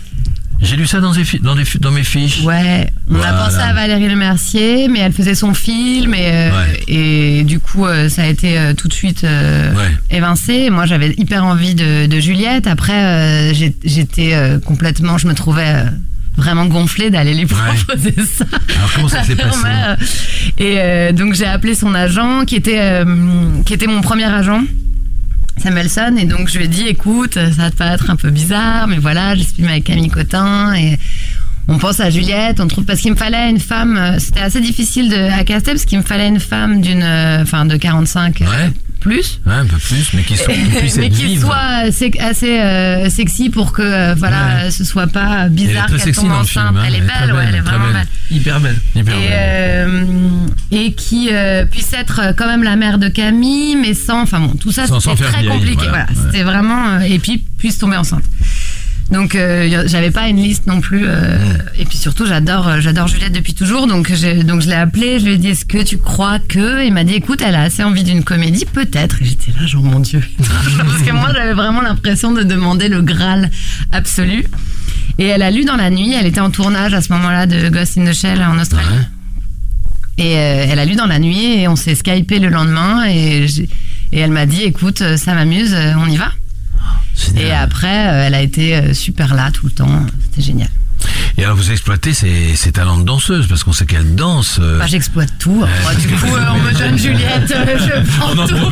J'ai lu ça dans, des dans, des dans mes fiches. Ouais, on Voilà. a pensé à Valérie Lemercier, mais elle faisait son film et, euh, Ouais. et du coup, euh, ça a été euh, tout de suite Ouais. évincé. Moi, j'avais hyper envie de, de Juliette. Après, j'étais complètement. Je me trouvais. Vraiment gonflée d'aller lui proposer ça. Alors comment ça s'est [laughs] passé Ouais. Et donc j'ai appelé son agent, qui était qui était mon premier agent. Samuelson et donc je lui ai dit écoute ça va te paraître un peu bizarre mais voilà je suis avec Camille Cotin et on pense à Juliette on trouve parce qu'il me fallait une femme euh, c'était assez difficile de, à caster parce qu'il me fallait une femme d'une euh, enfin de 45 euh, Ouais. Plus Ouais, un peu plus, mais qui, [laughs] soit, mais qui sec- assez euh, sexy pour que euh, voilà Ouais. ce soit pas bizarre qu'elle tombe enceinte film, hein. elle est Elle est très belle ouais, elle est vraiment belle. belle Hyper belle. Hyper et, belle. euh, et qui euh, puisse être quand même la mère de Camille, mais sans, enfin bon, tout ça c'était faire très vieille, compliqué. voilà. Voilà, Ouais. c'était vraiment et puis puisse tomber enceinte. Donc euh, j'avais pas une liste non plus. euh. Et puis surtout j'adore euh, j'adore Juliette depuis toujours. Donc donc je l'ai appelée, je lui ai dit est-ce que tu crois que Il m'a dit écoute elle a assez envie d'une comédie peut-être. Et j'étais là genre mon dieu [laughs] parce que moi j'avais vraiment l'impression de demander le Graal absolu. Et elle a lu dans la nuit. Elle était en tournage à ce moment-là de Ghost in the Shell en Australie. Et euh, elle a lu dans la nuit et on s'est skypé le lendemain et, et elle m'a dit écoute, euh, ça m'amuse, on y va. Et après, euh, elle a été euh, super là tout le temps, c'était génial. Et alors vous exploitez ses, ses talents de danseuse parce qu'on sait qu'elle danse. euh, Bah, J'exploite tout. Moi, du coup, euh, on me donne [laughs] Juliette, je prends on en tout. [laughs]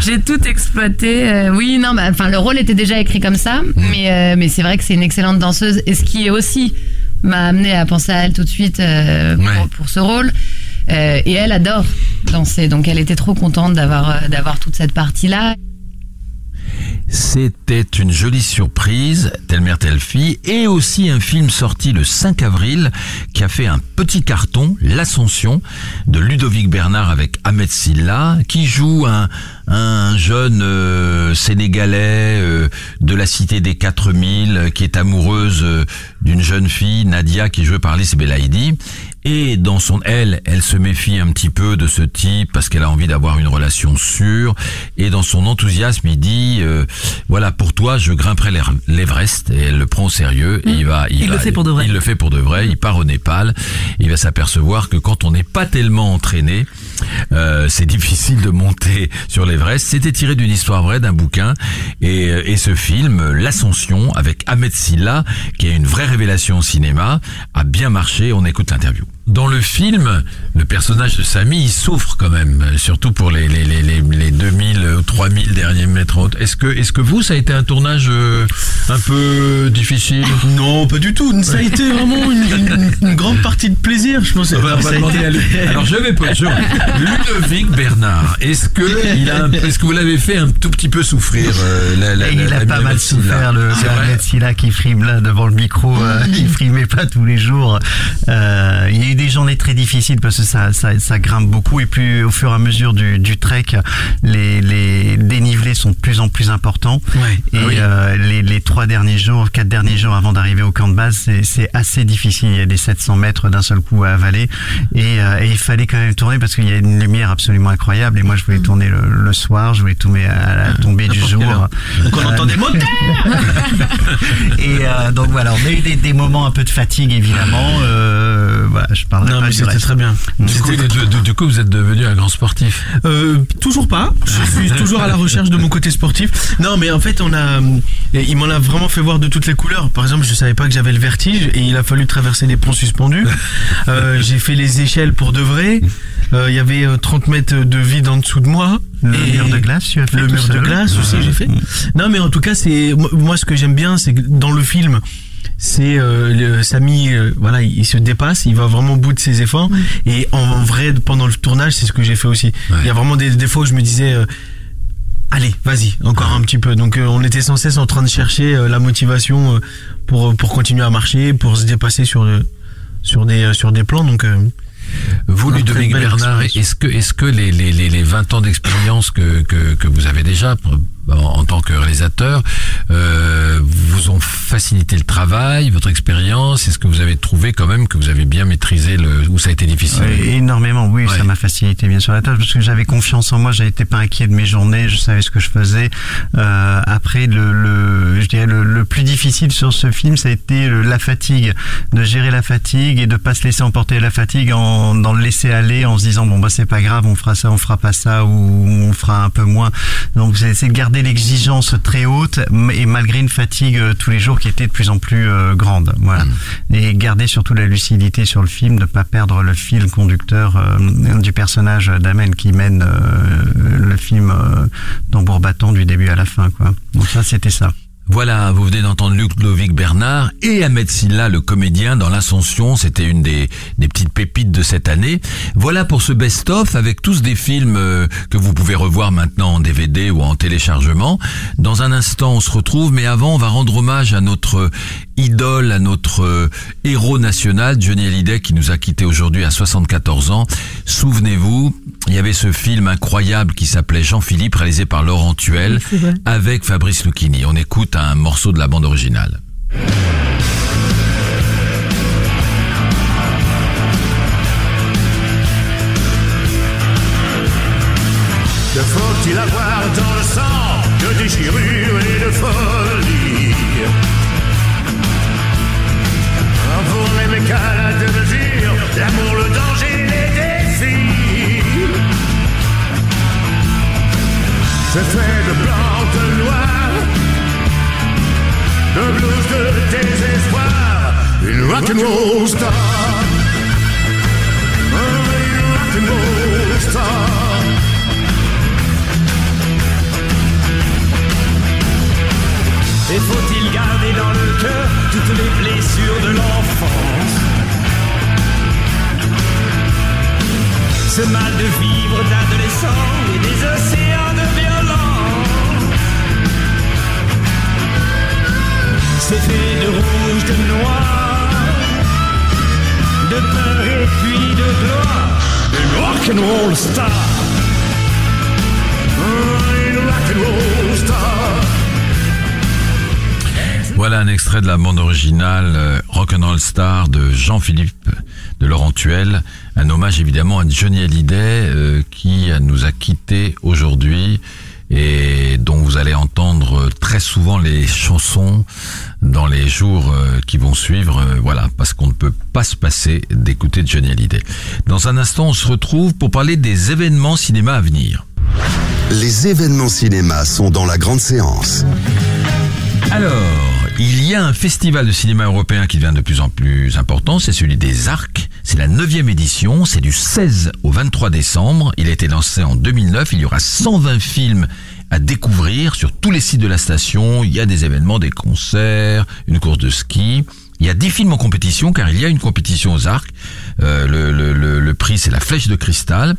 J'ai tout exploité. oui, non, bah, enfin, le rôle était déjà écrit comme ça, Mm. mais, mais c'est vrai que c'est une excellente danseuse. Et ce qui est aussi m'a amené à penser à elle tout de suite pour, pour ce rôle. Et elle adore danser, donc elle était trop contente d'avoir d'avoir toute cette partie-là. C'était une jolie surprise, telle mère telle fille, et aussi un film sorti le 5 avril qui a fait un petit carton, L'Ascension, de Ludovic Bernard avec Ahmed Silla, qui joue un, un jeune euh, Sénégalais euh, de la cité des 4000 euh, qui est amoureuse euh, d'une jeune fille, Nadia, qui est jouée par Alice Belaïdi. Et dans son elle, elle se méfie un petit peu de ce type parce qu'elle a envie d'avoir une relation sûre. Et dans son enthousiasme, il dit euh, voilà pour toi, je grimperai l'Ever- l'Everest. Et elle le prend au sérieux. Et il va, Mmh. Il va- le fait pour de vrai. Il le fait pour de vrai. Il part au Népal. Il va s'apercevoir que quand on n'est pas tellement entraîné, euh, c'est [laughs] difficile de monter sur l'Everest. C'était tiré d'une histoire vraie, d'un bouquin. Et, euh, et ce film, L'Ascension, avec Ahmed Silla, qui est une vraie révélation au cinéma, a bien marché. On écoute l'interview. Dans le film, le personnage de Samy, il souffre quand même, surtout pour les, les, les, les, les 2000 ou 3000 derniers mètres hautes. Est-ce que, est-ce que vous, ça a été un tournage euh, un peu difficile? Non, pas du tout. Ça a été vraiment une, une- une grande partie de plaisir, je pense. On va Ça a été- à lui. Alors je vais pas je- Ludovic Bernard, est-ce que il a, est-ce que vous l'avez fait un tout petit peu souffrir euh, la, la, il la- a la- pas mal souffert le, Silla qui frime là devant le micro, euh, [laughs] qui frimait pas tous les jours. Euh, il des journées très difficiles parce que ça, ça, ça grimpe beaucoup et puis au fur et à mesure du, du trek, les, les dénivelés sont de plus en plus importants. Et Ah oui. euh, les, les trois derniers jours, quatre derniers jours avant d'arriver au camp de base, c'est- assez difficile. Il y a des 700 mètres d'un seul coup à avaler et, euh, et il fallait quand même tourner parce qu'il y a une lumière absolument incroyable et moi je voulais tourner le, le soir, je voulais tourner à la tombée du jour. Donc on entend des moteurs [laughs] et euh, donc voilà, on a eu des, des moments un peu de fatigue évidemment. Euh, voilà, je parlerai Non, pas mais du c'était reste. très bien. Du coup, du- vous êtes devenu un grand sportif. Euh, toujours pas. Je suis toujours à la recherche de mon côté sportif. Non, mais en fait, on a, euh, il m'en a vraiment fait voir de toutes les couleurs. Par exemple, je savais pas que j'avais le vertige et il a fallu traverser des ponts suspendus. [laughs] Euh, j'ai fait les échelles pour de vrai. Euh, Il y avait euh, 30 mètres de vide en dessous de moi. Le Et mur de glace, tu as fait Le mur de glace aussi, j'ai fait. Non, mais en tout cas, c'est moi- moi ce que j'aime bien, c'est que dans le film, c'est euh, le- Samy, euh, voilà, il, se dépasse, il va vraiment au bout de ses efforts. Et en, en vrai, pendant le tournage, c'est ce que j'ai fait aussi. Il y a vraiment des, des fois où je me disais. euh, Allez, vas-y, encore un petit peu. Donc on était sans cesse en train de chercher la motivation pour pour continuer à marcher, pour se dépasser sur sur des sur des plans. Donc Vous, Ludovic Bernard, est-ce que, est-ce que les, les, les, les 20 ans d'expérience que, que, que vous avez déjà en, en tant que réalisateur euh, vous ont facilité le travail, votre expérience Est-ce que vous avez trouvé quand même que vous avez bien maîtrisé le, où ça a été difficile? Ouais, énormément, oui, ça m'a facilité bien sûr la tâche parce que j'avais confiance en moi, j'étais pas inquiet de mes journées, je savais ce que je faisais. Euh, après, le, le, je dirais le, le plus difficile sur ce film, ça a été la fatigue, de gérer la fatigue et de pas se laisser emporter la fatigue en dans le laisser aller, en se disant bon bah c'est pas grave, on fera ça, on fera pas ça ou on fera un peu moins. Donc c'est de garder l'exigence très haute et malgré une fatigue euh, tous les jours qui était de plus en plus euh, grande. Voilà. Et garder surtout la lucidité sur le film, ne pas perdre le fil conducteur euh, du personnage d'Amen qui mène le film tambour battant du début à la fin. Quoi. Donc ça, c'était ça. Voilà, vous venez d'entendre Ludovic Bernard et Ahmed Silla, le comédien dans l'Ascension. C'était une des, des petites pépites de cette année. Voilà pour ce best-of avec tous des films euh, que vous pouvez revoir maintenant en DVD ou en téléchargement. Dans un instant, on se retrouve, mais avant, on va rendre hommage à notre idole, à notre euh, héros national, Johnny Hallyday, qui nous a quittés aujourd'hui à 74 ans. Souvenez-vous, il y avait ce film incroyable qui s'appelait Jean-Philippe, réalisé par Laurent Tuel, avec Fabrice Lucchini. On écoute un morceau de la bande originale. Que faut-il avoir dans le sang que déchirure et de les mécanes de mesure L'amour, le danger, les défis. C'est fait de blanc, de noir, de blues, de désespoir. Une rock'n'roll star. Une rock'n'roll star. Et faut-il garder dans le cœur toutes les blessures de l'enfance Ce mal de vivre d'adolescent et des océans de violence C'est fait de rouge, de noir De peur et puis de gloire Une rock'n'roll star. Une rock'n'roll star. Voilà un extrait de la bande originale euh, Rock'n'Roll Star de Jean-Philippe de Laurent Tuel. Un hommage évidemment à Johnny Hallyday euh, qui nous a quittés aujourd'hui et dont vous allez entendre très souvent les chansons dans les jours euh, qui vont suivre. euh, voilà, parce qu'on ne peut pas se passer d'écouter Johnny Hallyday. Dans un instant, on se retrouve pour parler des événements cinéma à venir. Les événements cinéma sont dans la grande séance. Alors, il y a un festival de cinéma européen qui devient de plus en plus important, c'est celui des Arcs. C'est la neuvième édition, c'est du 16 au 23 décembre. Il a été lancé en 2009, il y aura 120 films à découvrir sur tous les sites de la station. Il y a des événements, des concerts, une course de ski. Il y a 10 films en compétition car il y a une compétition aux arcs. Euh, le, le- le- le prix c'est la flèche de cristal.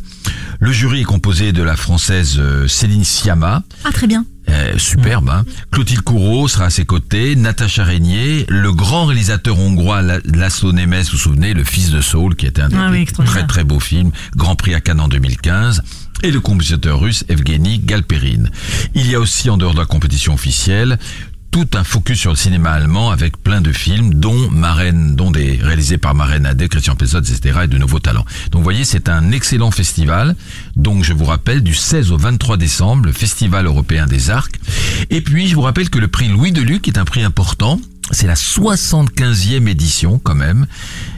Le jury est composé de la française euh, Céline Sciamma, Ah, très bien. euh, superbe. Hein. Clotilde Courreau sera à ses côtés, Natacha Régnier, le grand réalisateur hongrois La- Laszlo Nemes, vous vous souvenez, le fils de Saul, qui était un Ah oui, très très beau film, Grand Prix à Cannes en 2015, et le compositeur russe Evgeny Galperine. Il y a aussi, en dehors de la compétition officielle, tout un focus sur le cinéma allemand avec plein de films, dont Marraine, dont des réalisés par Marraine Adé, Christian Pesot, etc., et de nouveaux talents. Donc, vous voyez, c'est un excellent festival. Donc, je vous rappelle, du 16 au 23 décembre, le Festival européen des arcs. Et puis, je vous rappelle que le prix Louis Deluc est un prix important. C'est la 75e édition, quand même.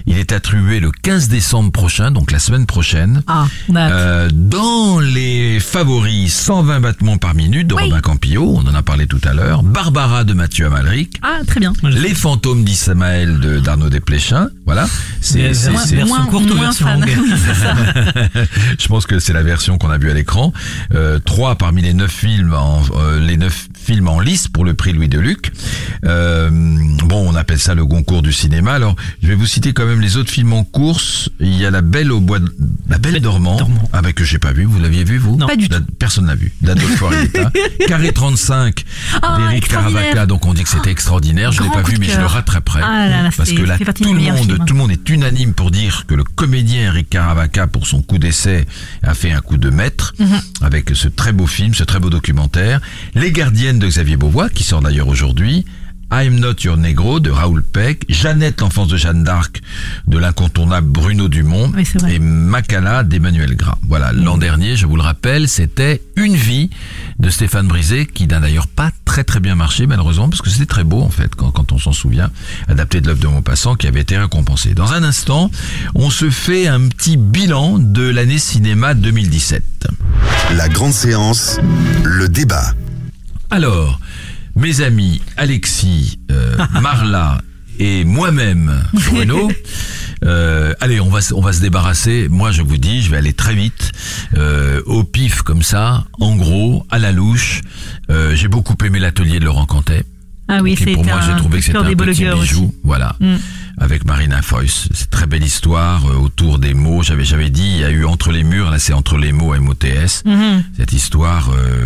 Il est attribué le 15 décembre prochain, donc la semaine prochaine. Ah. Euh, dans les favoris, 120 battements par minute de Robin Campillo, on en a parlé tout à l'heure. Barbara de Mathieu Amalric. Ah, très bien. Les fantômes d'Ismaël de d'Arnaud Desplechin. Voilà. Vers- version courte ou version fan. longue [laughs] Oui, c'est ça. [laughs] Je pense que c'est la version qu'on a vue à l'écran. Euh, trois parmi les neuf films, en, euh, les neuf films en lice pour le prix Louis Deluc. Euh, bon, on appelle ça le Goncourt du cinéma. Alors, je vais vous citer quand même les autres films en course. Il y a La Belle au bois, de- La Belle dormant, ah bah que j'ai pas vu. Vous l'aviez vu vous Pas du tout. Personne n'a vu. Arrieta. [laughs] Carré 35 Ah, d'Éric. Caravaca. Donc on dit que c'était extraordinaire. Je l'ai Grand pas vu, mais je le rattraperai. Ah là là, parce que là, tout le monde, tout le monde est unanime pour dire que le comédien Eric Caravaca, pour son coup d'essai, a fait un coup de maître Mhm. avec ce très beau film, ce très beau documentaire. Les gardiennes de Xavier Beauvois, qui sort d'ailleurs aujourd'hui. I'm Not Your Negro de Raoul Peck, Jeannette, l'enfance de Jeanne d'Arc de l'incontournable Bruno Dumont Oui, c'est vrai. et Macala d'Emmanuel Gras. Voilà, l'an dernier, je vous le rappelle, c'était Une vie de Stéphane Brisé qui n'a d'ailleurs pas très très bien marché malheureusement parce que c'était très beau en fait quand, quand on s'en souvient, adapté de l'œuvre de Maupassant qui avait été récompensé. Dans un instant, on se fait un petit bilan de l'année cinéma 2017. La grande séance, le débat. Alors, mes amis Alexis, euh, [laughs] Marla et moi-même, [laughs] Bruno, euh, allez, on va, se- on va se débarrasser. Moi, je vous dis, je vais aller très vite, euh, au pif comme ça, en gros, à la louche. Euh, J'ai beaucoup aimé l'atelier de Laurent Cantet. Ah oui, c'est pour moi, j'ai trouvé que c'était un petit bijou. aussi. Voilà. Mm. Avec Marina Foyce. C'est très belle histoire euh, autour des mots. J'avais, j'avais dit, il y a eu entre les murs, là c'est entre les mots MOTS. Mhm. Cette histoire euh,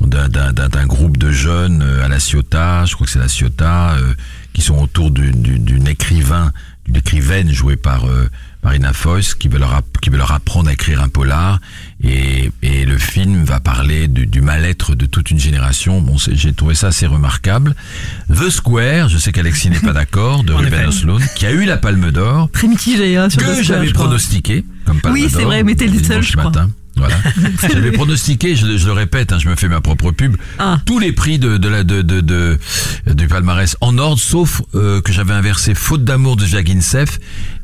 d'un, d'un, d'un- d'un groupe de jeunes euh, à la Ciotat, je crois que c'est la Ciotat, euh, qui sont autour d'une, d'une, d'une écrivain, d'une écrivaine jouée par euh, Marina Foyce, qui veut leur, app- qui veut leur apprendre à écrire un polar. Et, et le film va parler du, du mal-être de toute une génération. Bon, c'est- j'ai trouvé ça assez remarquable. The Square, je sais qu'Alexis n'est pas d'accord, de [laughs] En Ruben. Osloon, qui a eu la Palme d'Or, Très mitigé, hein, sur que j'avais pronostiqué comme Palme Oui, c'est vrai, mais t'es le seul, je crois. matin. Voilà. [laughs] J'avais pronostiqué, je, je le répète, hein, je me fais ma propre pub, Ah. tous les prix de, de la de, de, de- du palmarès en ordre, sauf euh, que j'avais inversé Faute d'amour de Jaginsef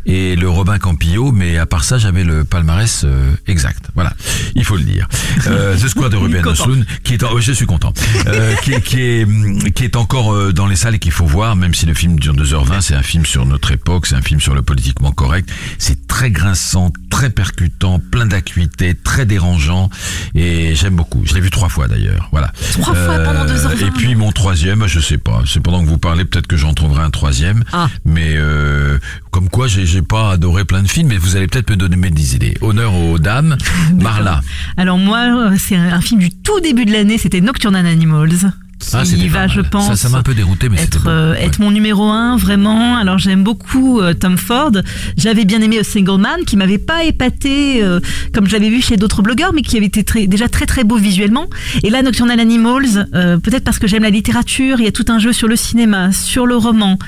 et le Robin Campillo, mais à part ça, j'avais le palmarès euh, exact. Voilà, il faut le dire. Euh, The Square de Ruben. Östlund, qui est, en- je suis content, euh, qui, est- qui est hum, qui est encore euh, dans les salles et qu'il faut voir, même si le film dure 2h20, c'est un film sur notre époque, c'est un film sur le politiquement correct. C'est très grinçant, très percutant, plein d'acuité, très dérangeant, et j'aime beaucoup. Je l'ai vu trois fois d'ailleurs. Voilà. Trois fois pendant 2h20. Et puis mon troisième, je sais pas. C'est pendant que vous parlez, peut-être que j'en trouverai un troisième. Ah. Mais euh, comme quoi, j'ai j'ai pas adoré plein de films, mais vous allez peut-être me donner mes des idées. Honneur aux dames. [laughs] Marla. Alors moi, euh, c'est un, un film du tout début de l'année, c'était Nocturnal Animals. Qui Ah, va, je pense, Ça- ça m'a un peu dérouté, mais être, euh, être mon numéro un, vraiment. Alors j'aime beaucoup euh, Tom Ford. J'avais bien aimé A Single Man, qui m'avait pas épaté euh, comme je l'avais vu chez d'autres blogueurs, mais qui avait été très, déjà très très beau visuellement. Et là, Nocturnal Animals, euh, peut-être parce que j'aime la littérature, il y a tout un jeu sur le cinéma, sur le roman.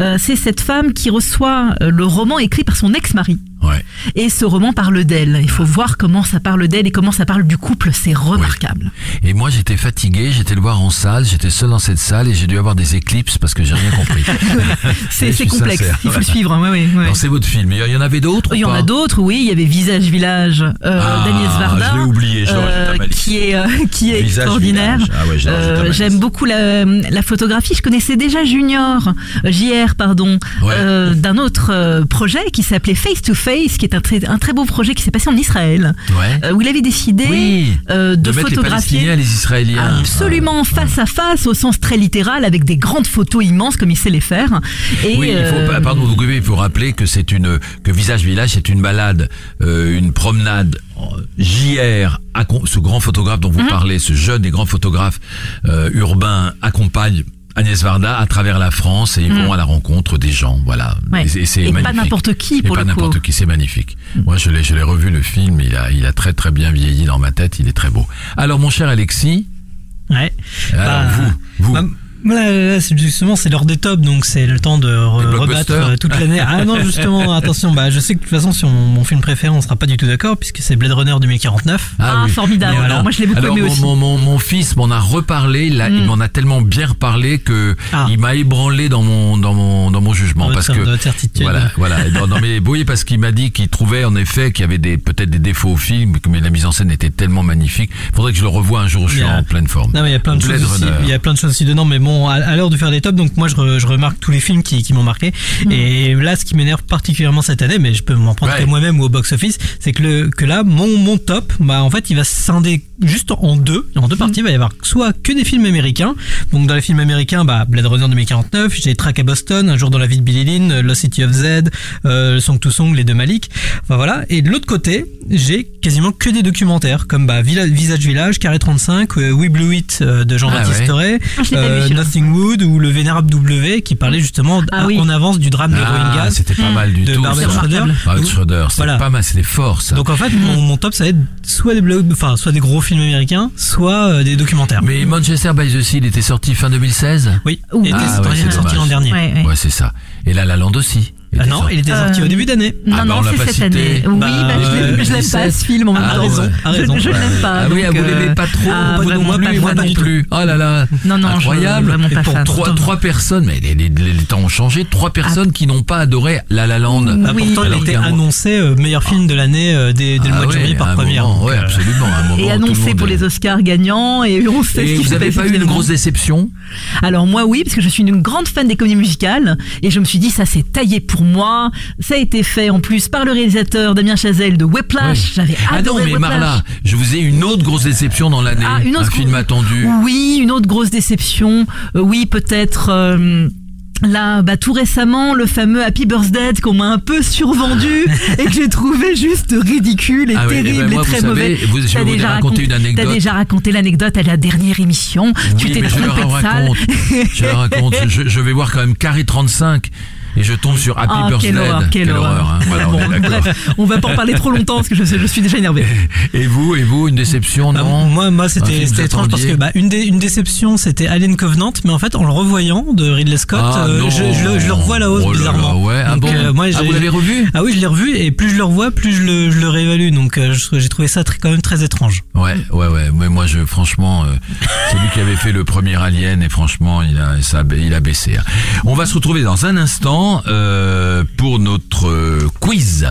Euh, c'est cette femme qui reçoit euh, le roman écrit par son ex-mari. Ouais. Et ce roman parle d'elle. Il faut voir comment ça parle d'elle et comment ça parle du couple. C'est remarquable. Et moi, j'étais fatigué, j'étais le voir en salle, j'étais seul dans cette salle et j'ai dû avoir des éclipses parce que j'ai rien compris. [laughs] C'est complexe. sincère. Il faut le suivre. hein, ouais, ouais, c'est votre film. Il y en avait d'autres Il y en a d'autres, oui. Il y avait Visage Village euh, Ah, d'Agnès Varda, je l'ai oublié, je euh, qui est euh, [laughs] qui est Visage extraordinaire. Ah Euh. J'aime beaucoup la, la photographie. Je connaissais déjà Junior, JR, pardon, euh, d'un autre euh, projet qui s'appelait Face to Face, qui est un très un très beau projet qui s'est passé en Israël, Ouais. euh, où il avait décidé Oui. euh, de, de les photographier. Les Israéliens. Absolument face à face, au sens très littéral, avec des grandes photos immenses comme il sait les faire. Et oui, il faut, euh, pas- pardon, vous il faut rappeler que c'est une que Visage Village, c'est une balade, euh, une promenade en JR, ce grand photographe dont vous Mhm. parlez, ce jeune et grand photographe euh, urbain accompagne Agnès Varda à travers la France et ils Mhm. vont à la rencontre des gens, voilà. Ouais. Et, c'est pas n'importe qui, Et pour pas n'importe qui, c'est magnifique. Moi, je l'ai, je l'ai revu le film, il a, il a très très bien vieilli dans ma tête, il est très beau. Alors, mon cher Alexis, Ouais. alors Bah, vous, vous, bah, Voilà, là, c'est justement, c'est l'heure des tops, donc c'est le temps de re- rebattre euh, toute l'année. Ah non, justement, [laughs] attention, bah, je sais que de toute façon, sur mon, mon film préféré, on sera pas du tout d'accord, puisque c'est Blade Runner 2049. Ah, formidable. Et voilà. Alors, moi, je l'ai beaucoup Alors, aimé mon, aussi. Mon, mon, mon fils m'en a reparlé, il, Mm. il m'en a tellement bien reparlé que il m'a ébranlé dans mon dans mon dans mon jugement Dans parce votre- que dans certitude. voilà voilà dans, dans mes oui parce qu'il m'a dit qu'il trouvait en effet qu'il y avait des peut-être des défauts au film mais la mise en scène était tellement magnifique. Faudrait que je le revoie un jour où je suis a- en pleine forme. Non, mais il y a plein de choses. Il y a plein de choses aussi dedans, mais bon, à, à l'heure de faire des tops, donc moi je, re- je remarque tous les films qui, qui m'ont marqué. Et là, ce qui m'énerve particulièrement cette année, mais je peux m'en prendre Ouais. que moi-même ou au box-office, c'est que le que là, mon mon top, bah en fait, il va se scinder juste en deux, en deux parties. Il va y avoir soit que des films américains. Donc dans les films américains, bah Blade Runner 2049, j'ai Track à Boston, Un jour dans la vie de Billy Lynn, Lost City of Z, euh, Song to Song, les deux Malik. Enfin voilà. Et de l'autre côté, j'ai quasiment que des documentaires comme bah Visage Village, Carré 35, euh, We Blew It euh, de Jean-Baptiste Ah ouais. Ah, euh. Nothing Wood ou Le Vénérable W qui parlait justement Ah oui. en avance du drame de Ah, Rohingya. c'était pas mal du de tout. Ça. Schroeder. Barbara Schroeder, c'était Voilà. pas mal, c'était fort ça. Donc en fait, mon, mon top ça va être soit des blogs, enfin soit des gros films américains, soit euh, des documentaires. mais Manchester by the Sea, il était sorti fin 2016 Oui, Ouh. il était Ah, ouais, il était sorti l'an dernier. Ouais, ouais. Ouais, c'est ça. Et La La Land aussi. Ah non, il était sorti Euh, au début d'année. Non, Ah, bah, non, on l'a c'est pas cette cité. année. Oui, Bah, bah, je l'aime- euh, je l'aime pas 17. ce film en même Ah, temps. raison, ah, Je- raison. Je, ne l'aime pas. Ah oui, vous l'aimez euh, pas trop, ah, pas non plus, pas moi non du plus. Oh là là, Non, non, je- incroyable. vraiment pas Et pour. Trois, trois personnes, mais les, les, les temps ont changé. Trois personnes qui n'ont pas adoré La La Land. Oui. pourtant, il mo- annoncé euh, meilleur film de l'année euh, dès, dès le mois de janvier par première. euh, absolument. Et annoncé pour les Oscars gagnants et on sait ce qui vous s'est avez passé pas eu une grosse déception? Alors moi oui, parce que je suis une grande fan des comédies musicales et je me suis dit ça c'est taillé pour moi. Ça a été fait en plus par le réalisateur Damien Chazelle de Whiplash. Ouais. J'avais Ah non, mais Whiplash. Marla, je vous ai une autre grosse déception dans l'année. Ah, une autre un film attendu. Oui, une autre grosse déception. Euh, oui, peut-être. euh, Là, bah, tout récemment, le fameux Happy Birthday qu'on m'a un peu survendu [laughs] et que j'ai trouvé juste ridicule et Ah oui, eh ben terrible moi, et très vous mauvais. savez, vous- je vous déjà raconter une anecdote. T'as déjà raconté l'anecdote à la dernière émission. tu Oui, t'es mais je trompé de salle. raconte. je le raconte. [laughs] Je, je vais voir quand même Carré 35 et je tombe sur Happy Ah, Birthday. quelle horreur, quelle horreur. hein. Voilà, on Bon, bref, on va pas en parler trop longtemps parce que je, je suis déjà énervé. [laughs] Et vous, et vous, une déception, Bah, non moi, c'était étrange parce que bah, une, dé- une déception, c'était Alien Covenant, mais en fait, en le revoyant de Ridley Scott, Ah, euh, non. je, je le- je le revois à la hausse Oh là là, bizarrement. ouais. Ah Donc, bon euh, moi, Ah, vous l'avez revu Ah oui, je l'ai revu et plus je le revois, plus je le, je le réévalue. Donc, euh, j'ai trouvé ça très, quand même très étrange. Ouais, ouais, ouais. Mais moi, je, franchement, euh, c'est lui qui avait fait le premier Alien et franchement, il a, ça, a- il a baissé. hein. On va se retrouver dans un instant. Temps euh, pour notre euh, quiz.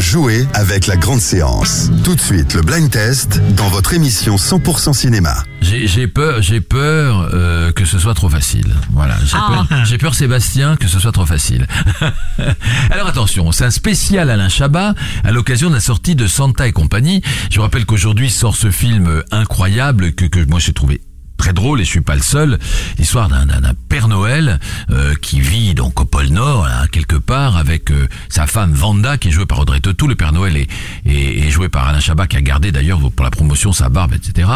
Jouez avec la grande séance. Tout de suite, le blind test dans votre émission 100% cinéma. J'ai peur, j'ai peur euh, que ce soit trop facile. Voilà, j'ai Ah. peur, j'ai peur Sébastien que ce soit trop facile. [laughs] Alors attention, c'est un spécial Alain Chabat à l'occasion de la sortie de Santa et compagnie. Je vous rappelle qu'aujourd'hui sort ce film incroyable que que moi j'ai trouvé très drôle et je suis pas le seul. L'histoire d'un Père Noël euh, qui vit donc au pôle Nord, là, quelque part, avec euh, sa femme Vanda qui est jouée par Audrey Tautou. Le Père Noël est, est, est joué par Alain Chabat qui a gardé d'ailleurs pour la promotion sa barbe, etc.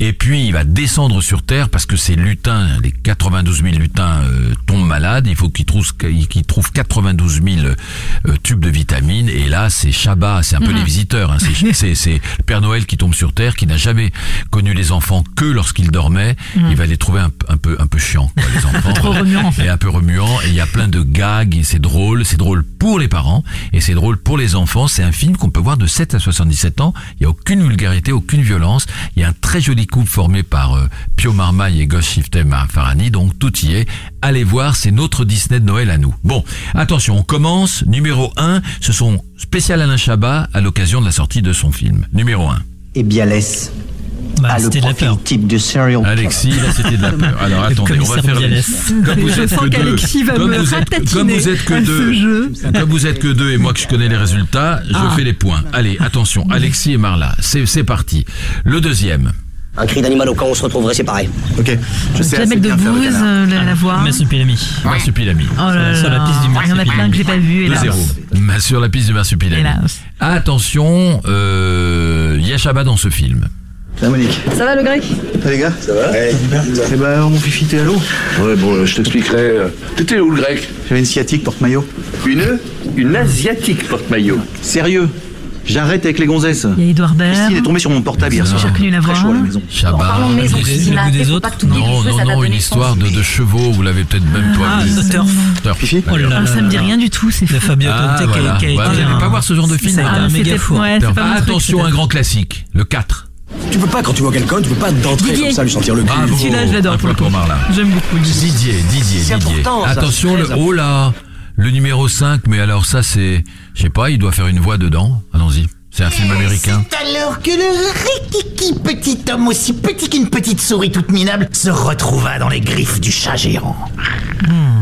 Et puis il va descendre sur Terre parce que ces lutins, les 92 000 lutins euh, tombent malades. Il faut qu'ils trouvent, qu'ils trouvent 92 000 euh, tubes de vitamines. Et là, c'est Chabat, c'est un peu Mhm. les visiteurs. hein. [laughs] C'est le Père Noël qui tombe sur Terre, qui n'a jamais connu les enfants que lorsqu'ils dormaient. Il va les trouver un, un peu un peu chiants, quoi, les [laughs] enfants. Trop remuant. Et un peu remuant. Et il y a plein de gags. Et c'est drôle. C'est drôle pour les parents et c'est drôle pour les enfants. C'est un film qu'on peut voir de 7 à 77 ans. Il y a aucune vulgarité, aucune violence. Il y a un très joli couple formé par euh, Pio Marmaille et Gosh Shiftem Farani. Donc tout y est. Allez voir, c'est notre Disney de Noël à nous. Bon, attention, on commence. Numéro 1, ce sont spécial Alain Chabat à l'occasion de la sortie de son film. Numéro 1. Et Bialès Bah, a le c'était de la profil peur. type de serial Alexis, là c'était de la peur. Alors Le attendez, on va faire. Comme vous Je êtes sens que deux, qu'Alexis va comme me vous êtes, comme vous êtes que deux, jeu. comme vous êtes que deux et moi que je connais les résultats, je Ah. fais les points. Allez, attention, Alexis et Marla, c'est c'est parti. Le deuxième. Un cri d'animal au camp, on se retrouverait séparés. Ok, Jamel Debbouze, euh, la, la voix. Marsupilami. Marsupilami. Oh là Sur la piste du Il y en a plein que j'ai pas vu. hélas. 2-0. Sur la piste du Marsupilami. Hélas. Attention, euh, il y a Chabat dans ce film. Ça Monique Ça va le grec Ça les gars Ça va Ouais. Eh ben mon fifi t'es à l'eau Ouais, bon, euh, je t'expliquerai. euh, T'étais où le grec J'avais une sciatique porte-maillot. Une Une asiatique porte-maillot. Sérieux J'arrête avec les gonzesses. Il y a Edouard Baird. Christine est tombée sur mon portable hier soir. J'ai reconnu la voix. Très chaud à la maison. Chabat. Le goût des- Christina, le goût des faut autres Non, non, non, une histoire de, de chevaux, vous l'avez peut-être même pas Ah. The Turf. Turf. Fifi Oh là là Ah, ça me dit rien du tout, c'est fou. Fabio Ah, Conte qui a- été vous n'allez un- pas voir ce genre de film a été Ah, un méga four. Attention, un grand classique, le 4. Tu peux pas, quand tu vois quelqu'un, tu peux pas d'entrer Didier. comme ça, lui sentir le cul. Bravo. Celui-là, je l'adore Un pour le coup. Marla. J'aime beaucoup. Didier, Didier, Didier. Attention, le, oh là, le numéro 5, mais alors ça c'est, je sais pas, il doit faire une voix dedans. Allons-y. C'est un film américain. C'est alors que le rikiki petit homme aussi petit qu'une petite souris toute minable se retrouva dans les griffes du chat géant.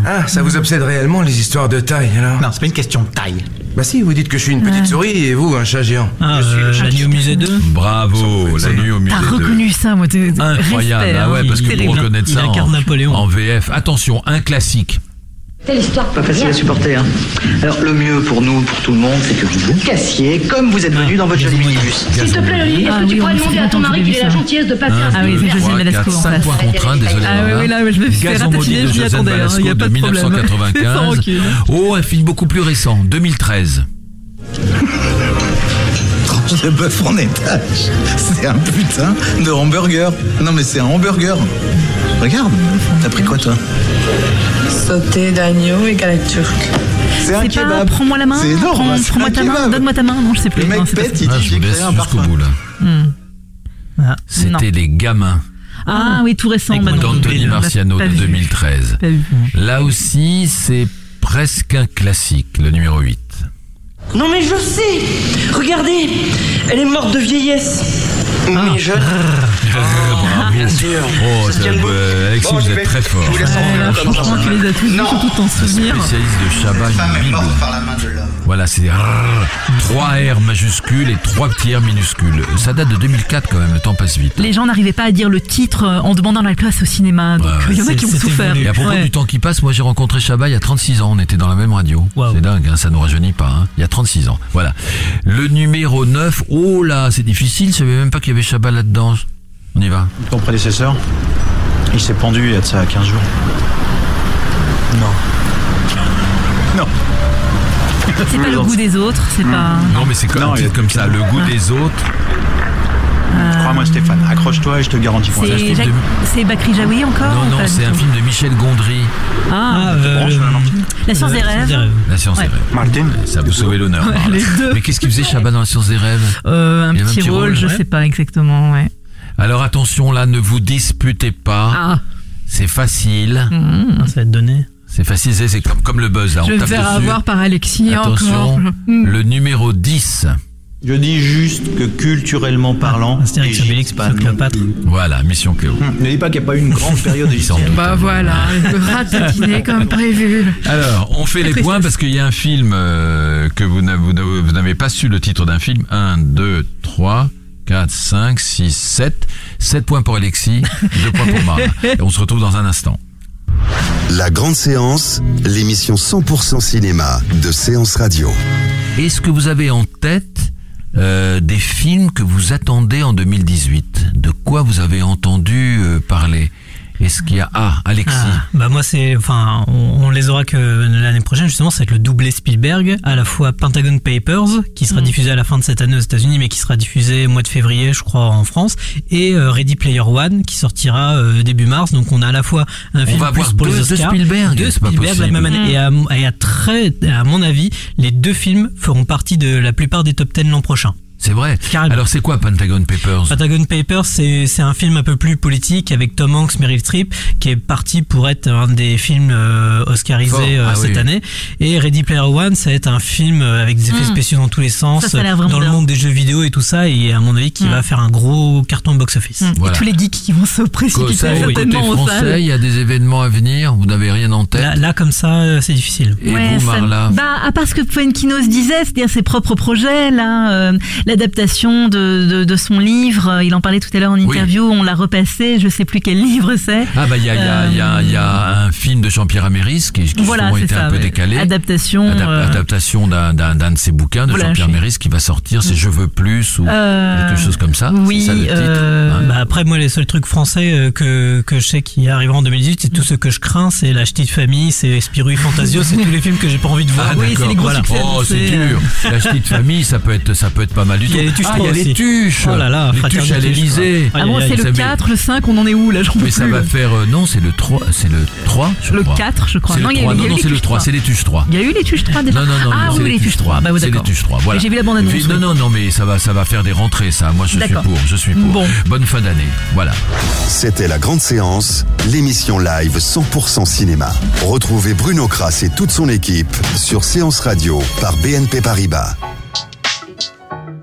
Ah, ça vous obsède réellement les histoires de taille alors? Non, c'est pas une question de taille. Bah si, vous dites que je suis une petite souris et vous un chat géant. Ah, euh, la nuit au musée 2 Bravo, la nuit au musée. T'as de- reconnu ça, moi. t'es- Incroyable, respect, ah ouais, hein. parce que pour Terrible. reconnaître ça en, incarne Napoléon. en VF. Attention, un classique. Telle histoire Pas facile à supporter, hein. Alors, le mieux pour nous, pour tout le monde, c'est que vous vous cassiez comme vous êtes venu dans votre joli minibus. S'il te plaît, Oli, est-ce Ah que tu oui, pourrais demander à ton mari qu'il ait la gentillesse de passer Ah oui, c'est José cinq face. points contre un, désolé. Ah oui, oui, là, je me suis fait maudit je de m'y attendais, hein, Balasco y a pas de problème. 1995. Sans rancune. Oh, un film beaucoup plus récent, 2013. [laughs] Tranche de bœuf en étage. C'est un putain de hamburger. Non mais c'est un hamburger. Regarde, t'as pris quoi toi Sauté d'agneau et galette turque. C'est un C'est pas kebab. prends-moi la main, C'est énorme, prends-moi ta main, donne-moi ta main. Non, je sais plus. Le mec pète, il Ah, dit un jusqu'au parfum. bout là. Hmm. Ah, C'était non. Les Gamins Ah oui, tout récent. Bah d'Anthony Marciano pas de vu. 2013. Pas vu. Là aussi, c'est presque un classique, le numéro 8. Non mais je sais Regardez Elle est morte de vieillesse Mais jeune Bravo. bien sûr. Oh, Ça euh, Alexis, Bon, vous êtes très fort. je en ça. tu les as tous surtout t'en souvenir. Spécialiste de Chabat, une Bible. par la main de l'homme. Voilà, c'est rrr, trois R majuscules et trois petits R minuscules. Ça date de 2004 quand même, le temps passe vite. Les gens n'arrivaient pas à dire le titre euh, en demandant la place au cinéma. Donc il y en a qui ont souffert. Et à propos Ouais. du temps qui passe, moi j'ai rencontré Chabat il y a 36 ans, on était dans la même radio. C'est dingue, hein, ça nous rajeunit pas. hein. Il y a 36 ans. Voilà. Le numéro 9, oh là, c'est difficile, je savais même pas qu'il y avait Chabat là-dedans. On y va. Ton prédécesseur, il s'est pendu il y a de ça 15 jours. Non. Non. C'est pas le goût des autres, c'est pas. Non mais c'est comme, comme ça, le goût des autres. Crois-moi Stéphane, accroche-toi et je te garantis qu'on C'est. Jacques- c'est Bakri Jaoui encore Non, non, c'est un film de Michel Gondry. Ah, euh, le- La science des rêves. La science Ouais. des rêves. Martin Ça vous sauver l'honneur. Ouais, Marla. les deux. Mais qu'est-ce qu'il faisait Chabat dans la science des rêves? Euh, un petit rôle, je ouais. sais pas exactement, ouais. Alors attention là, ne vous disputez pas. Ah. C'est facile. Mmh. Ça va être donné. C'est facile, c'est- comme, comme le buzz là. Je on vais me tape faire dessus. avoir par Alexis Attention, encore. le numéro 10. Je dis juste que culturellement parlant, Égypte, pas non. Voilà, mission Cléo. Ne dis pas qu'il n'y a pas eu une grande [laughs] période égyptienne. Bah voilà, ratatiné comme [laughs] prévu. Alors, on fait les points parce qu'il y a un film euh, que vous n'avez pas su le titre d'un film. 1, 2, 3, 4, 5, 6, 7. 7 points pour Alexis, [laughs] 2 points pour Marla. Et on se retrouve dans un instant. La grande séance, l'émission 100% cinéma de Séance Radio. Est-ce que vous avez en tête euh, des films que vous attendez en 2018 De quoi vous avez entendu euh, parler? Est-ce qu'il y a... Ah, Alexis. Ah, bah moi c'est enfin on, on les aura que l'année prochaine justement c'est le doublé Spielberg à la fois Pentagon Papers qui sera diffusé à la fin de cette année aux États-Unis mais qui sera diffusé au mois de février je crois en France et euh, Ready Player One qui sortira euh, début mars. Donc on a à la fois un film va plus avoir pour deux- les Spielberg, deux Spielberg la même année. Et à, et à très à mon avis les deux films feront partie de la plupart des top 10 l'an prochain C'est vrai. Alors c'est quoi Pentagon Papers? Patagon Papers, c'est c'est un film un peu plus politique avec Tom Hanks, Meryl Streep, qui est parti pour être un des films euh, oscarisés euh, Ah cette oui. année. Et Ready Player One, ça va être un film euh, avec des effets Mm. spéciaux dans tous les sens, Ça, ça dans le monde des jeux vidéo et tout ça, et à mon avis, qui Mm. va faire un gros carton box-office. Et tous les geeks qui vont se précipiter Ça, certainement aux salles. il y a des événements à venir, vous n'avez rien en tête? Là, là, comme ça, euh, c'est difficile. Et Ouais, vous, ça- Marla? Bah, à part ce que Fuenkinos disait, c'est-à-dire ses propres projets, là, euh, l'adaptation de, de, de son livre, euh, il en parlait tout à l'heure en interview, on l'a repassé, je sais plus quel [laughs] livre c'est. Ah bah il y a, il y, a, y, y un film de Jean-Pierre Améris qui, qui Voilà, justement c'est était ça, un peu décalé. Adaptation, Adap- euh, Adaptation d'un, de ses bouquins de Voilà, Jean-Pierre je- Améris qui va sortir, c'est Je veux plus ou Euh, quelque chose comme ça. Oui, c'est ça le titre. euh, Hein bah après moi les seuls trucs français que que je sais qui arriveront en 2018, c'est tout ce que je crains, c'est La Petite Famille, c'est Spirou et Fantasio, c'est [laughs] tous les films que j'ai pas envie de voir. Ah, d'accord. Voilà. Oh, c'est dur. La petite famille, ça peut être, ça peut être pas mal du tout. Il y a les tuches ah, il y a les tuches. Oh là là, les tuches à l'Elysée. quoi. Ah bon, c'est le 4, le 5, on en est où là? Mais ça va faire, euh, non, c'est le 3, c'est le 3, je Le crois. 4, je crois. Non, le il y a eu- 3. il y a Non, c'est le tuches 3, 3. c'est les tuches 3. Il y a eu les tuches 3 déjà Non, non, non, Ah non, oui, les tuches 3. Bah, c'est les tuches 3, voilà. J'ai vu la bande annonce. Non, non, non, mais ça va, ça va faire des rentrées, ça. Moi, je suis pour, je suis pour. Bon. Bonne fin d'année. Voilà. C'était la grande séance, l'émission live 100% cinéma. Retrouvez Bruno Kras et toute son équipe sur Séance Radio par BNP Paribas.